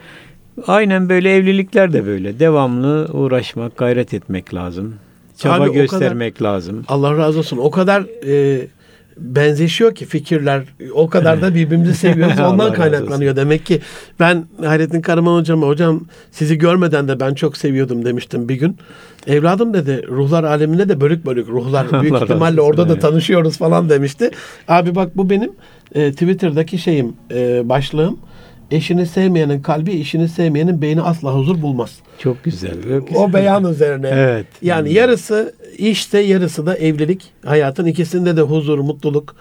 Aynen böyle evlilikler de böyle. Devamlı uğraşmak, gayret etmek lazım. Çaba Abi o kadar- göstermek lazım. Allah razı olsun. O kadar e, benzeşiyor ki fikirler. O kadar da birbirimizi (laughs) seviyoruz. Ondan kaynaklanıyor. Demek ki ben Hayrettin Karaman hocama hocam sizi görmeden de ben çok seviyordum demiştim bir gün. Evladım dedi ruhlar aleminde de bölük bölük ruhlar. (laughs) Büyük ihtimalle orada da tanışıyoruz falan demişti. Abi bak bu benim e, Twitter'daki şeyim e, başlığım. Eşini sevmeyenin kalbi, işini sevmeyenin beyni asla huzur bulmaz. Çok güzel. Çok güzel. O beyan üzerine. Evet. Yani yarısı işte yarısı da evlilik. Hayatın ikisinde de huzur, mutluluk,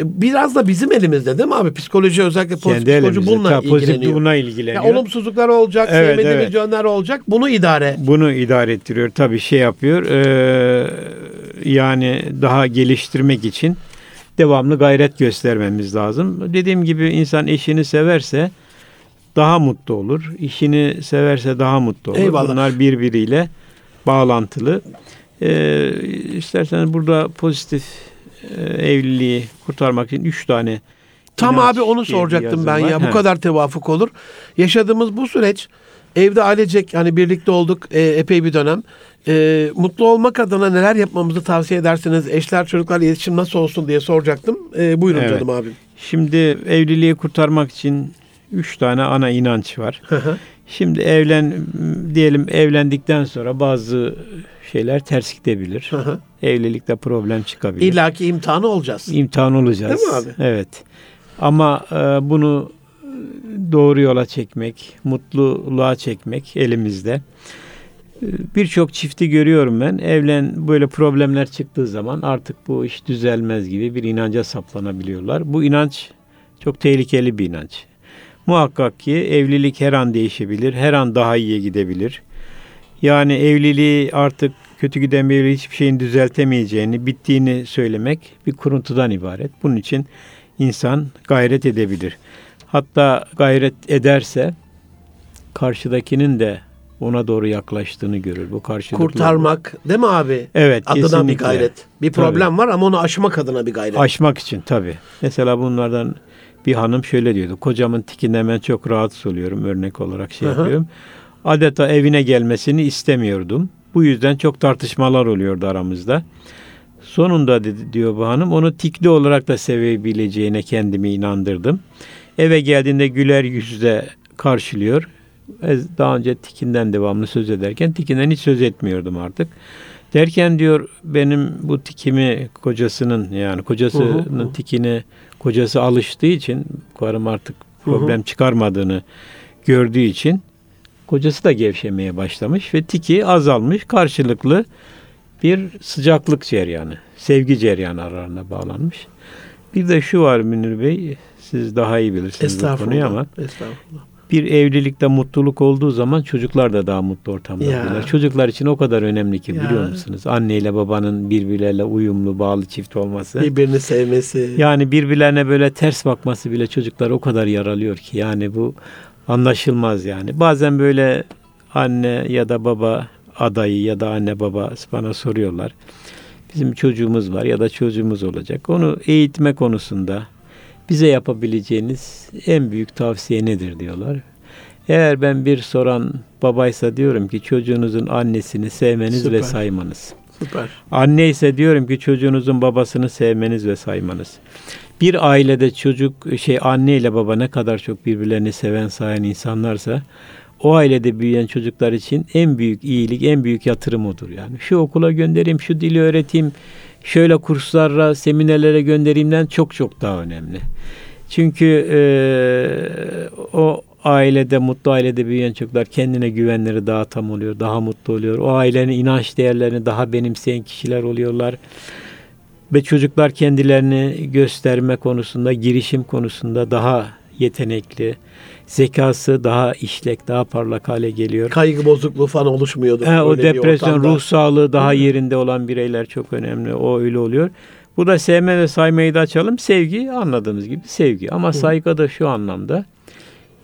E, Biraz da bizim elimizde değil mi abi? Psikoloji özellikle psikoloji bununla pozitif ilgileniyor. buna ilgileniyor. olumsuzluklar olacak, Evet, sevmediğimiz evet. yönler olacak. Bunu idare. Bunu idare ettiriyor. Tabii şey yapıyor. eee, yani daha geliştirmek için devamlı gayret göstermemiz lazım. Dediğim gibi insan eşini severse daha mutlu olur. İşini severse daha mutlu olur. Eyvallah. Bunlar birbiriyle bağlantılı. Eee isterseniz burada pozitif eee, evliliği kurtarmak için üç tane Tam abi onu soracaktım ben var. ya. Bu He. kadar tevafuk olur. Yaşadığımız bu süreç evde ailecek hani birlikte olduk e, epey bir dönem. E, mutlu olmak adına neler yapmamızı tavsiye edersiniz? Eşler çocuklarla iletişim nasıl olsun diye soracaktım. E, buyurun Evet. canım abim. Şimdi evliliği kurtarmak için üç tane ana inanç var. Şimdi evlen diyelim evlendikten sonra bazı şeyler ters gidebilir. Hı hı. Evlilikte problem çıkabilir. İlla ki imtihanı olacağız. İmtihan olacağız. Değil mi abi? Evet. Ama e, bunu doğru yola çekmek, mutluluğa çekmek elimizde. E, Birçok çifti görüyorum ben. Evlen böyle problemler çıktığı zaman artık bu iş düzelmez gibi bir inanca saplanabiliyorlar. Bu inanç çok tehlikeli bir inanç. Muhakkak ki evlilik her an değişebilir, her an daha iyiye gidebilir. Yani evliliği artık kötü giden bir evliliği hiçbir şeyin düzeltemeyeceğini, bittiğini söylemek bir kuruntudan ibaret. Bunun için insan gayret edebilir. Hatta gayret ederse karşıdakinin de ona doğru yaklaştığını görür. Bu karşılıklı. Kurtarmak değil mi abi? Evet, Adına bir kesinlikle. gayret. Bir Tabii. problem var ama onu aşmak adına bir gayret. Aşmak için tabii. Mesela bunlardan bir hanım şöyle diyordu. Kocamın tikinden ben çok rahatsız oluyorum. Örnek olarak şey Hı hı. Adeta evine gelmesini istemiyordum. Bu yüzden çok tartışmalar oluyordu aramızda. Sonunda dedi, diyor bu hanım onu tikli olarak da sevebileceğine kendimi inandırdım. Eve geldiğinde güler yüzle karşılıyor. Daha önce tikinden devamlı söz ederken tikinden hiç söz etmiyordum artık. Derken diyor benim bu tikimi kocasının yani kocasının Hı hı, hı. tikini kocası alıştığı için karım artık problem çıkarmadığını gördüğü için kocası da gevşemeye başlamış ve tiki azalmış karşılıklı bir sıcaklık ceryanı, sevgi ceryanı aralarına bağlanmış. Bir de şu var Münir Bey, siz daha iyi bilirsiniz bu konuyu ama Estağfurullah. Bir evlilikte mutluluk olduğu zaman çocuklar da daha mutlu ortamda oluyorlar. Çocuklar için o kadar önemli ki Ya. biliyor musunuz? Anneyle babanın birbirleriyle uyumlu, bağlı çift olması. Birbirini sevmesi. Yani birbirlerine böyle ters bakması bile çocuklar o kadar yaralıyor ki yani bu anlaşılmaz yani. Bazen böyle anne ya da baba adayı ya da anne baba bana soruyorlar. Bizim çocuğumuz var ya da çocuğumuz olacak. Onu eğitme konusunda bize yapabileceğiniz en büyük tavsiye nedir diyorlar. Eğer ben bir soran babaysa diyorum ki çocuğunuzun annesini sevmeniz Süper. ve saymanız. Süper. Anne ise diyorum ki çocuğunuzun babasını sevmeniz ve saymanız. Bir ailede çocuk şey anne ile baba ne kadar çok birbirlerini seven sayan insanlarsa o ailede büyüyen çocuklar için en büyük iyilik, en büyük yatırım odur yani. Şu okula göndereyim, şu dili öğreteyim, şöyle kurslara, seminerlere gönderimden çok çok daha önemli. Çünkü eee, o ailede, mutlu ailede büyüyen çocuklar kendine güvenleri daha tam oluyor, daha mutlu oluyor. O ailenin inanç değerlerini daha benimseyen kişiler oluyorlar. Ve çocuklar kendilerini gösterme konusunda, girişim konusunda daha yetenekli, zekası daha işlek, daha parlak hale geliyor. Kaygı bozukluğu falan oluşmuyordu. Ha, o depresyon, ruh sağlığı daha yerinde olan bireyler çok önemli. O öyle oluyor. Bu da sevme ve saymayı da açalım. Sevgi anladığımız gibi sevgi. Ama saygı da şu anlamda.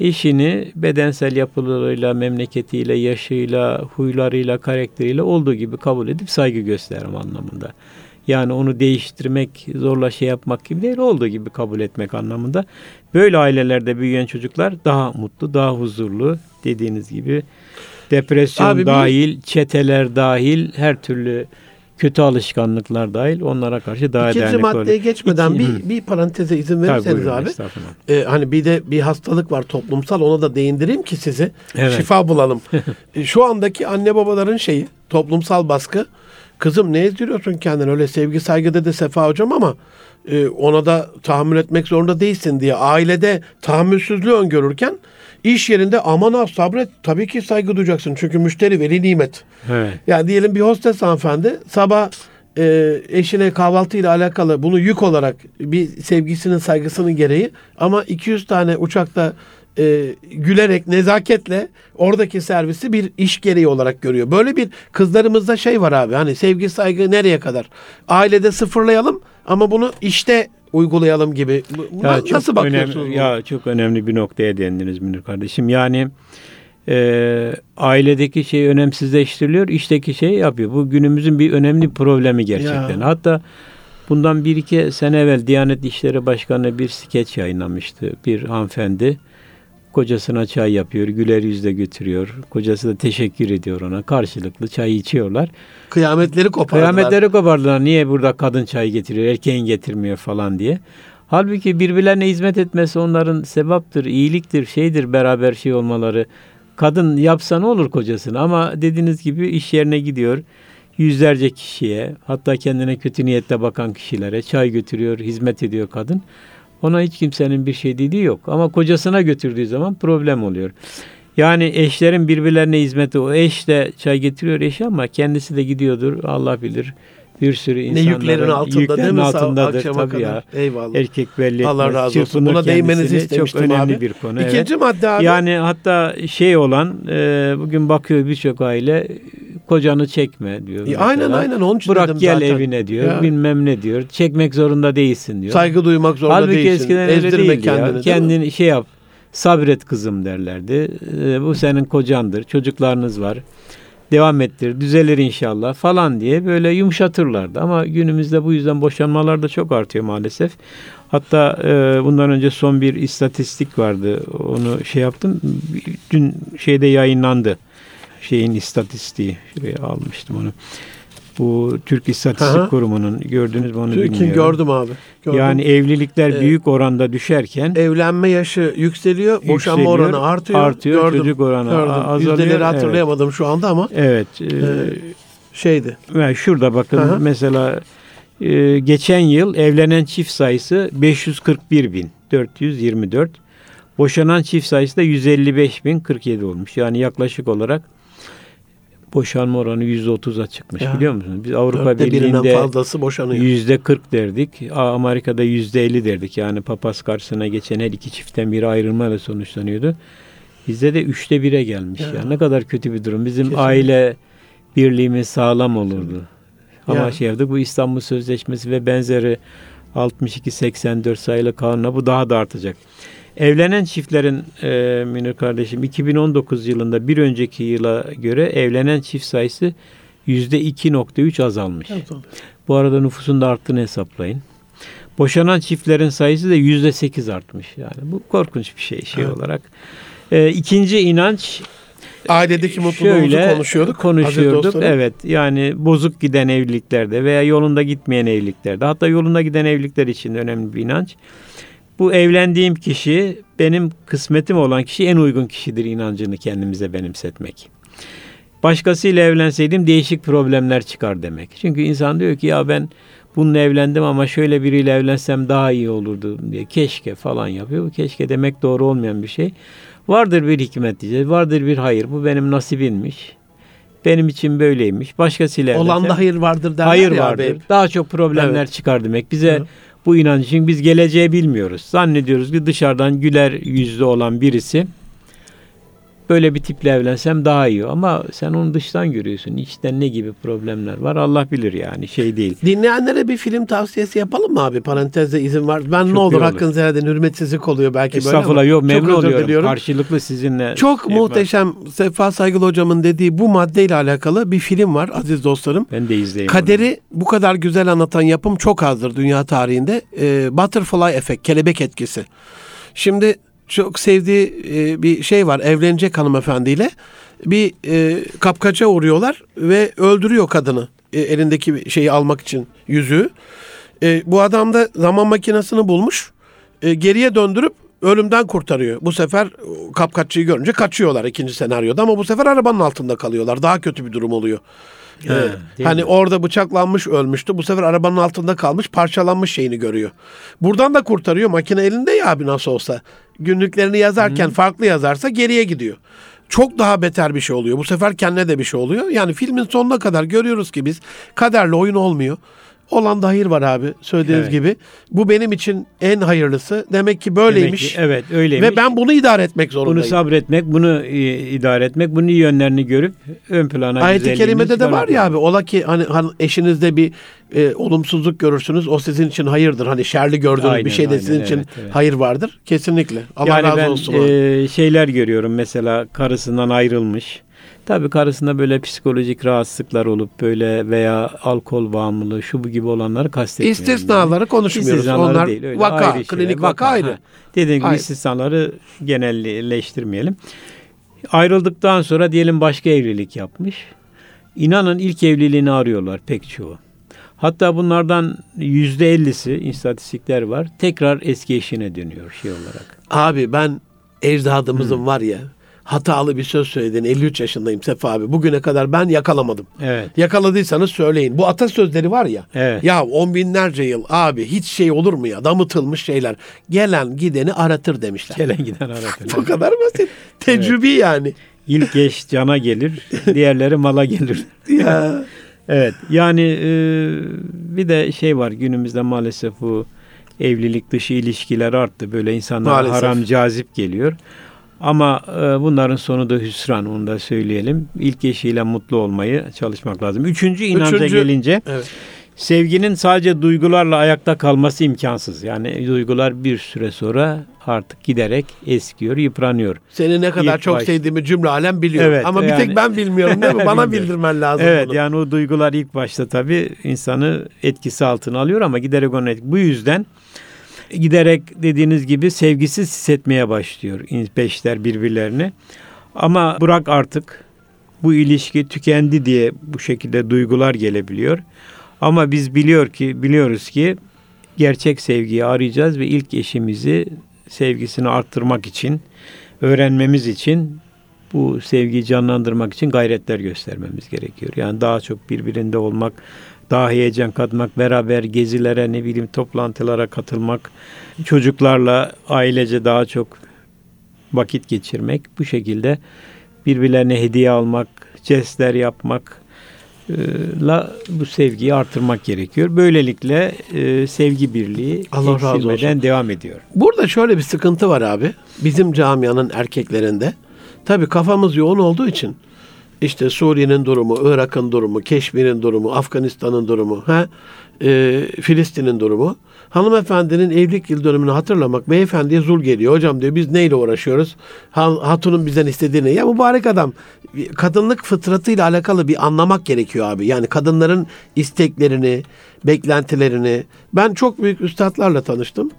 Eşini bedensel yapılarıyla, memleketiyle, yaşıyla, huylarıyla, karakteriyle olduğu gibi kabul edip saygı gösterme anlamında. Yani onu değiştirmek, zorla şey yapmak gibi değil, olduğu gibi kabul etmek anlamında. Böyle ailelerde büyüyen çocuklar daha mutlu, daha huzurlu dediğiniz gibi. Depresyon Abi bir- dahil, çeteler dahil, her türlü kötü alışkanlıklar dahil onlara karşı daha İkinci dayanıklı maddeye oluyor. geçmeden İki- bir, bir paranteze izin verirseniz buyurun, abi. Ee, hani bir de bir hastalık var toplumsal ona da değindireyim ki sizi Evet. şifa bulalım. (laughs) Şu andaki anne babaların şeyi toplumsal baskı. Kızım ne ezdiriyorsun kendini öyle sevgi saygı dedi Sefa hocam ama e, ona da tahammül etmek zorunda değilsin diye ailede tahammülsüzlüğü öngörürken iş yerinde aman ha sabret tabii ki saygı duyacaksın çünkü müşteri veli nimet. Evet. Yani diyelim bir hostes hanımefendi sabah e, eşine kahvaltıyla alakalı bunu yük olarak bir sevgisinin saygısının gereği ama 200 tane uçakta e, gülerek nezaketle oradaki servisi bir iş gereği olarak görüyor. Böyle bir kızlarımızda şey var abi hani sevgi saygı nereye kadar? Ailede sıfırlayalım ama bunu işte uygulayalım gibi. Bu- Buna Ya nasıl bakıyorsunuz? önemli, ya çok önemli bir noktaya değindiniz Münir kardeşim. Yani e, ailedeki şey önemsizleştiriliyor, işteki şey yapıyor. Bu günümüzün bir önemli problemi gerçekten. Ya. Hatta bundan bir iki sene evvel Diyanet İşleri Başkanı bir skeç yayınlamıştı. Bir hanımefendi kocasına çay yapıyor, güler yüzle götürüyor. Kocası da teşekkür ediyor ona. Karşılıklı çay içiyorlar. Kıyametleri kopardılar. Kıyametleri kopardılar. Niye burada kadın çay getiriyor, erkeğin getirmiyor falan diye. Halbuki birbirlerine hizmet etmesi onların sevaptır, iyiliktir, şeydir beraber şey olmaları. Kadın yapsa ne olur kocasına ama dediğiniz gibi iş yerine gidiyor. Yüzlerce kişiye hatta kendine kötü niyetle bakan kişilere çay götürüyor, hizmet ediyor kadın. Ona hiç kimsenin bir şey dediği yok. Ama kocasına götürdüğü zaman problem oluyor. Yani eşlerin birbirlerine hizmeti o eş de çay getiriyor eşi ama kendisi de gidiyordur Allah bilir. Bir sürü ne insanların yüklerin altında yüklerin değil mi? Altındadır akşama tabii kadar. ya. Eyvallah. Erkek belli Allah razı olsun. Buna kendisini. istemiştim Çok önemli abi. bir konu. İkinci evet. madde abi. Yani hatta şey olan e, bugün bakıyor birçok aile kocanı çekme diyor. E, aynen aynen onun için Bırak dedim gel zaten. evine diyor. Ya. Bilmem ne diyor. Çekmek zorunda değilsin diyor. Saygı duymak zorunda Halbuki değilsin. eskiden öyle Ezdirme değildi kendini. ya. değil? Kendini şey yap. Sabret kızım derlerdi. E, bu senin kocandır. Çocuklarınız var. Devam ettir. Düzelir inşallah falan diye böyle yumuşatırlardı. Ama günümüzde bu yüzden boşanmalar da çok artıyor maalesef. Hatta e, bundan önce son bir istatistik vardı. Onu şey yaptım. Dün şeyde yayınlandı. Şeyin istatistiği. Şuraya almıştım onu. Bu Türk İstatistik Aha. Kurumu'nun gördünüz mü onu Türk'ün bilmiyorum. gördüm abi. Gördüm. Yani evlilikler Evet. büyük oranda düşerken evlenme yaşı yükseliyor, boşanma Yükseliyor, oranı artıyor. artıyor, gördüm, çocuk oranı gördüm. azalıyor. Yüzdeleri Evet. hatırlayamadım şu anda ama evet e, e, şeydi. ve şurada bakın Aha. mesela e, geçen yıl evlenen çift sayısı 541 bin 424 boşanan çift sayısı da 155 bin 47 olmuş. Yani yaklaşık olarak boşanma oranı %30'a çıkmış Ya. biliyor musunuz? Biz Avrupa Birliği'nde fazlası boşanıyor. Yüzde 40 derdik. Amerika'da yüzde 50 derdik. Yani papaz karşısına geçen her iki çiftten biri ayrılmayla sonuçlanıyordu. Bizde de üçte bire gelmiş. Ya. Ya. ne kadar kötü bir durum. Bizim Kesinlikle. aile birliğimiz sağlam olurdu. Ama Ya. şey yaptık bu İstanbul Sözleşmesi ve benzeri 62-84 sayılı kanuna bu daha da artacak. Evlenen çiftlerin e, Münir kardeşim 2019 yılında bir önceki yıla göre evlenen çift sayısı yüzde 2.3 azalmış. Evet, oldu. Bu arada nüfusun da arttığını hesaplayın. Boşanan çiftlerin sayısı da yüzde sekiz artmış. Yani bu korkunç bir şey şey Evet. olarak. Ee, ikinci inanç Ailedeki mutluluğumuzu şöyle konuşuyorduk. konuşuyorduk. Evet yani bozuk giden evliliklerde veya yolunda gitmeyen evliliklerde hatta yolunda giden evlilikler için de önemli bir inanç. Bu evlendiğim kişi benim kısmetim olan kişi en uygun kişidir inancını kendimize benimsetmek. Başkasıyla evlenseydim değişik problemler çıkar demek. Çünkü insan diyor ki ya ben bununla evlendim ama şöyle biriyle evlensem daha iyi olurdu diye keşke falan yapıyor. Bu keşke demek doğru olmayan bir şey. Vardır bir hikmet diyeceğiz. Vardır bir hayır. Bu benim nasibinmiş. Benim için böyleymiş. Başkasıyla evlensem Olan da hayır vardır derler hayır ya vardır. abi. Daha çok problemler Evet. çıkar demek. Bize Evet. Bu inanç için biz geleceği bilmiyoruz. Zannediyoruz ki dışarıdan güler yüzlü olan birisi böyle bir tiple evlensem daha iyi. Ama sen onu dıştan görüyorsun. İçten ne gibi problemler var Allah bilir yani şey değil. Dinleyenlere bir film tavsiyesi yapalım mı abi? Parantezde izin var. Ben Çok ne olur olur. hakkınızı edin. Hürmetsizlik oluyor belki böyle ama. yok çok memnun özür oluyorum. diliyorum. Karşılıklı sizinle. Çok şey muhteşem Sefa Saygılı hocamın dediği bu maddeyle alakalı bir film var aziz dostlarım. Ben de izleyeyim. Kaderi bu kadar güzel anlatan yapım çok azdır dünya tarihinde. Ee, butterfly efekt, kelebek etkisi. Şimdi çok sevdiği e, bir şey var. Evlenecek hanımefendiyle bir e, kapkaça uğruyorlar ve öldürüyor kadını. E, elindeki şeyi almak için yüzüğü. E, bu adam da zaman makinesini bulmuş. E, geriye döndürüp ölümden kurtarıyor. Bu sefer kapkaççıyı görünce kaçıyorlar ikinci senaryoda ama bu sefer arabanın altında kalıyorlar. Daha kötü bir durum oluyor. Ee, hani mi? orada bıçaklanmış ölmüştü. Bu sefer arabanın altında kalmış parçalanmış şeyini görüyor. Buradan da kurtarıyor. Makine elinde ya abi nasıl olsa. Günlüklerini yazarken farklı yazarsa geriye gidiyor. çok daha beter bir şey oluyor. Bu sefer kendine de bir şey oluyor. Yani filmin sonuna kadar görüyoruz ki biz kaderle oyun olmuyor. Olan da hayır var abi söylediğiniz Evet. gibi. Bu benim için en hayırlısı. Demek ki böyleymiş. Demek ki, evet öyleymiş. Ve ben bunu idare etmek zorundayım. bunu sabretmek, bunu e, idare etmek, bunun iyi yönlerini görüp ön plana Ayet-i kerimede de var ya abi ola ki hani, hani eşinizde bir e, olumsuzluk görürsünüz o sizin için hayırdır. Hani şerli gördüğünüz Aynen, bir şey de aynen, sizin için evet, evet. hayır vardır. Kesinlikle. Allah yani razı ben olsun. e, şeyler görüyorum mesela karısından ayrılmış. Tabii karısında böyle psikolojik rahatsızlıklar olup böyle veya alkol bağımlılığı şu bu gibi olanları kastetmiyorum. İstisnaları yani. konuşmuyoruz. İstisnaları Onlar değil, öyle vaka, ayrı şeyler. klinik vaka, ayrı. ha. Dediğim gibi Ayrı. istisnaları genelleştirmeyelim. Ayrıldıktan sonra diyelim başka evlilik yapmış. İnanın ilk evliliğini arıyorlar pek çoğu. Hatta bunlardan yüzde ellisi istatistikler var. Tekrar eski eşine dönüyor şey olarak. Abi ben ecdadımızın var ya hatalı bir söz söylediğini 53 yaşındayım Sefa abi. Bugüne kadar ben yakalamadım. Evet. Yakaladıysanız söyleyin. Bu atasözleri var ya. Evet. Ya on binlerce yıl abi hiç şey olur mu ya? Damıtılmış şeyler. Gelen gideni aratır demişler. Gelen giden aratır. (laughs) Bu kadar basit. Tecrübi yani. İlk eş cana gelir, (laughs) diğerleri mala gelir. Ya. (laughs) Evet. Yani e, bir de şey var günümüzde maalesef bu evlilik dışı ilişkiler arttı. Böyle insanlara Maalesef. haram cazip geliyor. Ama e, bunların sonu da hüsran onu da söyleyelim. İlk eşiyle mutlu olmayı çalışmak lazım. Üçüncü inanca Üçüncü- gelince Evet. sevginin sadece duygularla ayakta kalması imkansız. Yani duygular bir süre sonra artık giderek eskiyor, yıpranıyor. Seni ne kadar İlk çok baş- sevdiğimi cümle alem biliyor. Evet, Ama bir yani- tek ben bilmiyorum değil mi? Bana (laughs) bildirmen lazım Evet bunu. yani o duygular ilk başta tabii insanı etkisi altına alıyor ama giderek onu etki- Bu yüzden giderek dediğiniz gibi sevgisiz hissetmeye başlıyor peşler birbirlerini. Ama bırak artık bu ilişki tükendi diye bu şekilde duygular gelebiliyor. Ama biz biliyor ki biliyoruz ki gerçek sevgiyi arayacağız ve ilk eşimizi sevgisini arttırmak için, öğrenmemiz için bu sevgiyi canlandırmak için gayretler göstermemiz gerekiyor. Yani daha çok birbirinde olmak, daha heyecan katmak, beraber gezilere, ne bileyim toplantılara katılmak, çocuklarla ailece daha çok vakit geçirmek, bu şekilde birbirlerine hediye almak, jestler yapmak e, la bu sevgiyi artırmak gerekiyor. Böylelikle e, sevgi birliği Allah razı olsun. devam ediyor. Burada şöyle bir sıkıntı var abi. Bizim camianın erkeklerinde. Tabii kafamız yoğun olduğu için işte Suriye'nin durumu, Irak'ın durumu, Keşmir'in durumu, Afganistan'ın durumu, ha, e, Filistin'in durumu. Hanımefendinin evlilik yıl dönümünü hatırlamak beyefendiye zul geliyor. Hocam diyor biz neyle uğraşıyoruz? Ha- Hatunun bizden istediğini. Ya mübarek adam kadınlık fıtratıyla alakalı bir anlamak gerekiyor abi. Yani kadınların isteklerini, beklentilerini. Ben çok büyük üstadlarla tanıştım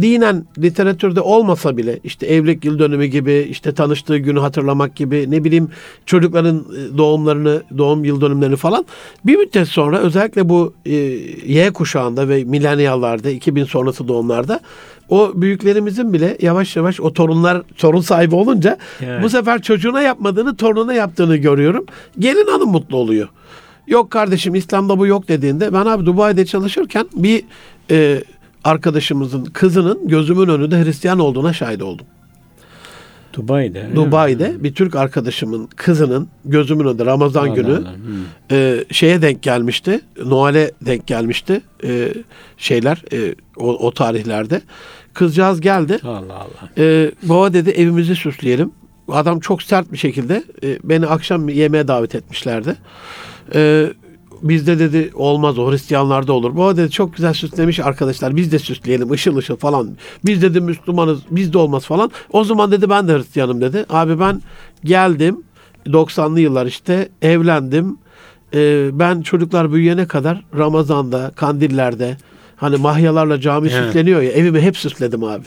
dinen literatürde olmasa bile işte evlilik yıl dönümü gibi işte tanıştığı günü hatırlamak gibi ne bileyim çocukların e, doğumlarını doğum yıl dönümlerini falan bir müddet sonra özellikle bu e, Y kuşağında ve milenyallarda 2000 sonrası doğumlarda o büyüklerimizin bile yavaş yavaş o torunlar torun sahibi olunca Evet. bu sefer çocuğuna yapmadığını torununa yaptığını görüyorum. Gelin hanım mutlu oluyor. Yok kardeşim İslam'da bu yok dediğinde ben abi Dubai'de çalışırken bir e, arkadaşımızın kızının gözümün önünde Hristiyan olduğuna şahit oldum. Dubai'de. mi? Dubai'de bir Türk arkadaşımın kızının gözümün önünde Ramazan Allah günü Allah. Hmm. e, şeye denk gelmişti. Noel'e denk gelmişti. E, şeyler e, o, o tarihlerde. Kızcağız geldi. Allah Allah. E, baba dedi evimizi süsleyelim. Adam çok sert bir şekilde e, beni akşam yemeğe davet etmişlerdi. E, bizde dedi olmaz o Hristiyanlarda olur. Baba dedi çok güzel süslemiş arkadaşlar biz de süsleyelim ışıl ışıl falan. Biz dedi Müslümanız bizde olmaz falan. O zaman dedi ben de Hristiyanım dedi. Abi ben geldim 90'lı yıllar işte evlendim. E, ben çocuklar büyüyene kadar Ramazan'da, kandillerde hani mahyalarla cami Evet. süsleniyor ya evimi hep süsledim abi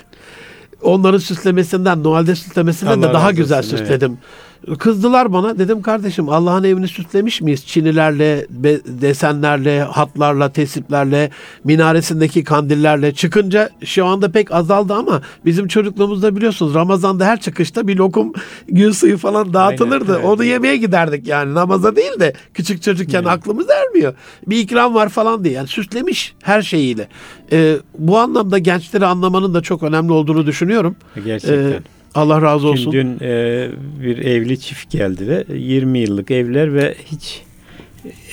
onların süslemesinden, Noel'de süslemesinden Allah de daha güzel olsun, süsledim. Kızdılar bana. Dedim kardeşim Allah'ın evini süslemiş miyiz? Çinilerle, desenlerle, hatlarla, tesiplerle, minaresindeki kandillerle. Çıkınca şu anda pek azaldı ama bizim çocukluğumuzda biliyorsunuz Ramazan'da her çıkışta bir lokum gün suyu falan dağıtılırdı. evet. Onu yemeye giderdik yani. Namaza değil de küçük çocukken aklımız ermiyor. Bir ikram var falan diye. Yani süslemiş her şeyiyle. Ee, bu anlamda gençleri anlamanın da çok önemli olduğunu düşünüyorum. Gerçekten. Ee, Allah razı olsun. Dün e, bir evli çift geldi ve 20 yıllık evler ve hiç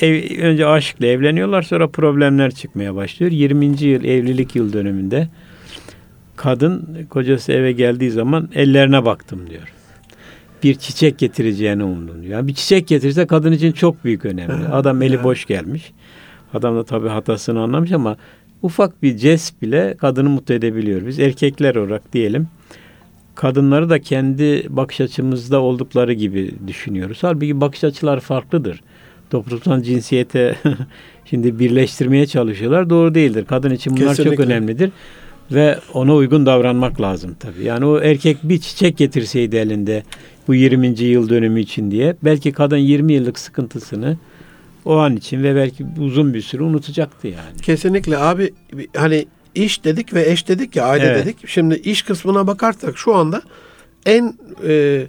ev, önce aşkla evleniyorlar sonra problemler çıkmaya başlıyor. 20. yıl evlilik yıl dönümünde kadın kocası eve geldiği zaman ellerine baktım diyor. Bir çiçek getireceğini umdum diyor. Yani bir çiçek getirirse kadın için çok büyük önemli. Adam eli boş gelmiş. Adam da tabii hatasını anlamış ama ufak bir jest bile kadını mutlu edebiliyor. Biz erkekler olarak diyelim kadınları da kendi bakış açımızda oldukları gibi düşünüyoruz. Halbuki bakış açıları farklıdır. Toplumsal cinsiyete (laughs) şimdi birleştirmeye çalışıyorlar. Doğru değildir. Kadın için bunlar Kesinlikle. çok önemlidir. Ve ona uygun davranmak lazım tabii. Yani o erkek bir çiçek getirseydi elinde bu 20. yıl dönümü için diye belki kadın 20 yıllık sıkıntısını o an için ve belki uzun bir süre unutacaktı yani. Kesinlikle abi hani iş dedik ve eş dedik ya aile Evet. dedik. Şimdi iş kısmına bakarsak şu anda en e,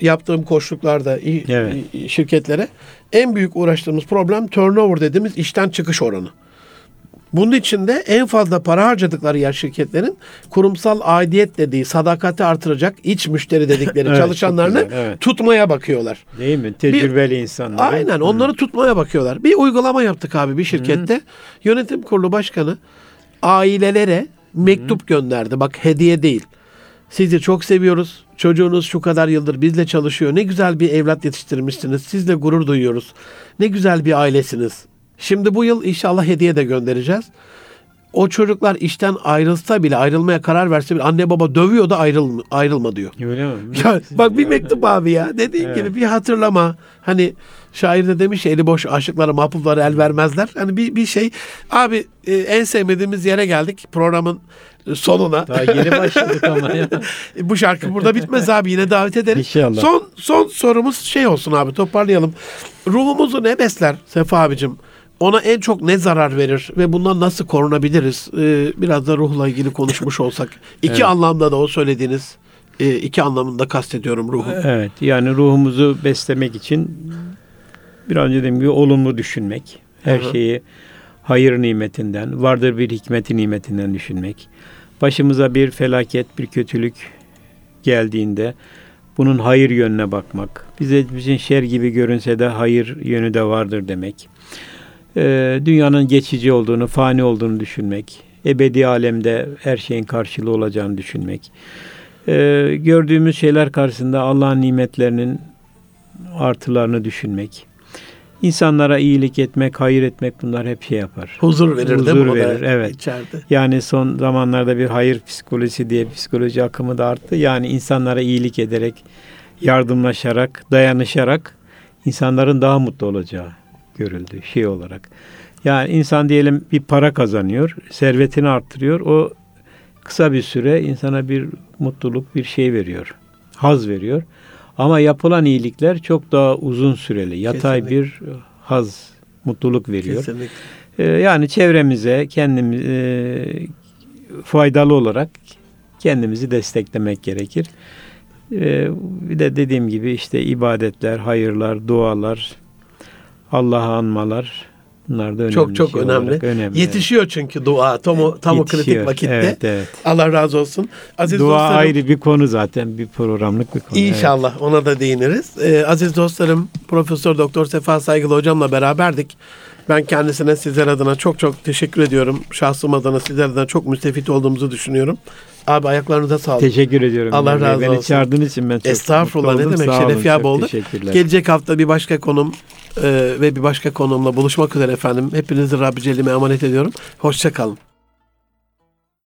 yaptığım koşullarda i- Evet. şirketlere en büyük uğraştığımız problem turnover dediğimiz işten çıkış oranı. Bunun için de en fazla para harcadıkları yer şirketlerin kurumsal aidiyet dediği sadakati artıracak iç müşteri dedikleri (laughs) Evet, çalışanlarını güzel, evet. tutmaya bakıyorlar. Değil mi? Tecrübeli insanlar. Aynen onları tutmaya bakıyorlar. Bir uygulama yaptık abi bir şirkette. Yönetim kurulu başkanı ailelere mektup gönderdi. Bak hediye değil. Sizi çok seviyoruz. Çocuğunuz şu kadar yıldır bizle çalışıyor. Ne güzel bir evlat yetiştirmişsiniz. Sizle gurur duyuyoruz. Ne güzel bir ailesiniz. Şimdi bu yıl inşallah hediye de göndereceğiz. O çocuklar işten ayrılsa bile ayrılmaya karar verse bile anne baba dövüyor da ayrılma, ayrılma diyor. Öyle mi? (laughs) Ya bak bir mektup abi ya. Dediğin Evet. gibi bir hatırlama. Hani şair de demiş ya, eli boş aşıklara mahpuflara el vermezler. Hani bir, bir şey. Abi e, en sevmediğimiz yere geldik programın sonuna. Daha yeni başladık ama ya. (laughs) Bu şarkı burada bitmez abi. Yine davet ederiz. İnşallah. Son, son sorumuz şey olsun abi toparlayalım. Ruhumuzu ne besler Sefa abicim? Ona en çok ne zarar verir ve bundan nasıl korunabiliriz? Ee, biraz da ruhla ilgili konuşmuş olsak. İki Evet. anlamda da o söylediğiniz e, iki anlamında kastediyorum ruhu. Evet yani ruhumuzu beslemek için bir önce dediğim gibi olumlu düşünmek. Her Hı hı. şeyi hayır nimetinden, vardır bir hikmeti nimetinden düşünmek. Başımıza bir felaket, bir kötülük geldiğinde bunun hayır yönüne bakmak. Bize bizim şer gibi görünse de hayır yönü de vardır demek. Ee, dünyanın geçici olduğunu, fani olduğunu düşünmek. Ebedi alemde her şeyin karşılığı olacağını düşünmek. Ee, gördüğümüz şeyler karşısında Allah'ın nimetlerinin artılarını düşünmek. İnsanlara iyilik etmek, hayır etmek bunlar hep şey yapar. Huzur verir değil mi? Huzur o da verir, evet. içeride. Yani son zamanlarda bir hayır psikolojisi diye psikoloji akımı da arttı. Yani insanlara iyilik ederek, yardımlaşarak, dayanışarak insanların daha mutlu olacağı görüldü şey olarak. Yani insan diyelim bir para kazanıyor, servetini arttırıyor. O kısa bir süre insana bir mutluluk, bir şey veriyor. Haz veriyor. Ama yapılan iyilikler çok daha uzun süreli. Yatay Kesinlikle. bir haz, mutluluk veriyor. Kesinlikle. Ee, yani çevremize kendimiz e, faydalı olarak kendimizi desteklemek gerekir. Ee, bir de dediğim gibi işte ibadetler, hayırlar, dualar, Allah'ı anmalar bunlar da önemli. Çok çok şey önemli. önemli. Yetişiyor çünkü dua tam o tam o kritik vakitte. Evet, evet. Allah razı olsun. Aziz Dua dostlarım, ayrı bir konu zaten bir programlık bir konu. evet. İnşallah ona da değiniriz. Ee, aziz dostlarım Profesör Doktor Sefa Saygılı hocamla beraberdik. Ben kendisine sizler adına çok çok teşekkür ediyorum. Şahsım adına sizler adına çok müstefit olduğumuzu düşünüyorum. Abi ayaklarınıza sağlık. Teşekkür ediyorum. Allah razı Beni olsun. çağırdığınız için ben çok Estağfurullah ne demek şeref yap. Teşekkürler. Gelecek hafta bir başka konum ve bir başka konumla buluşmak üzere efendim. Hepinizi Rabbi Celle'ime emanet ediyorum. Hoşçakalın.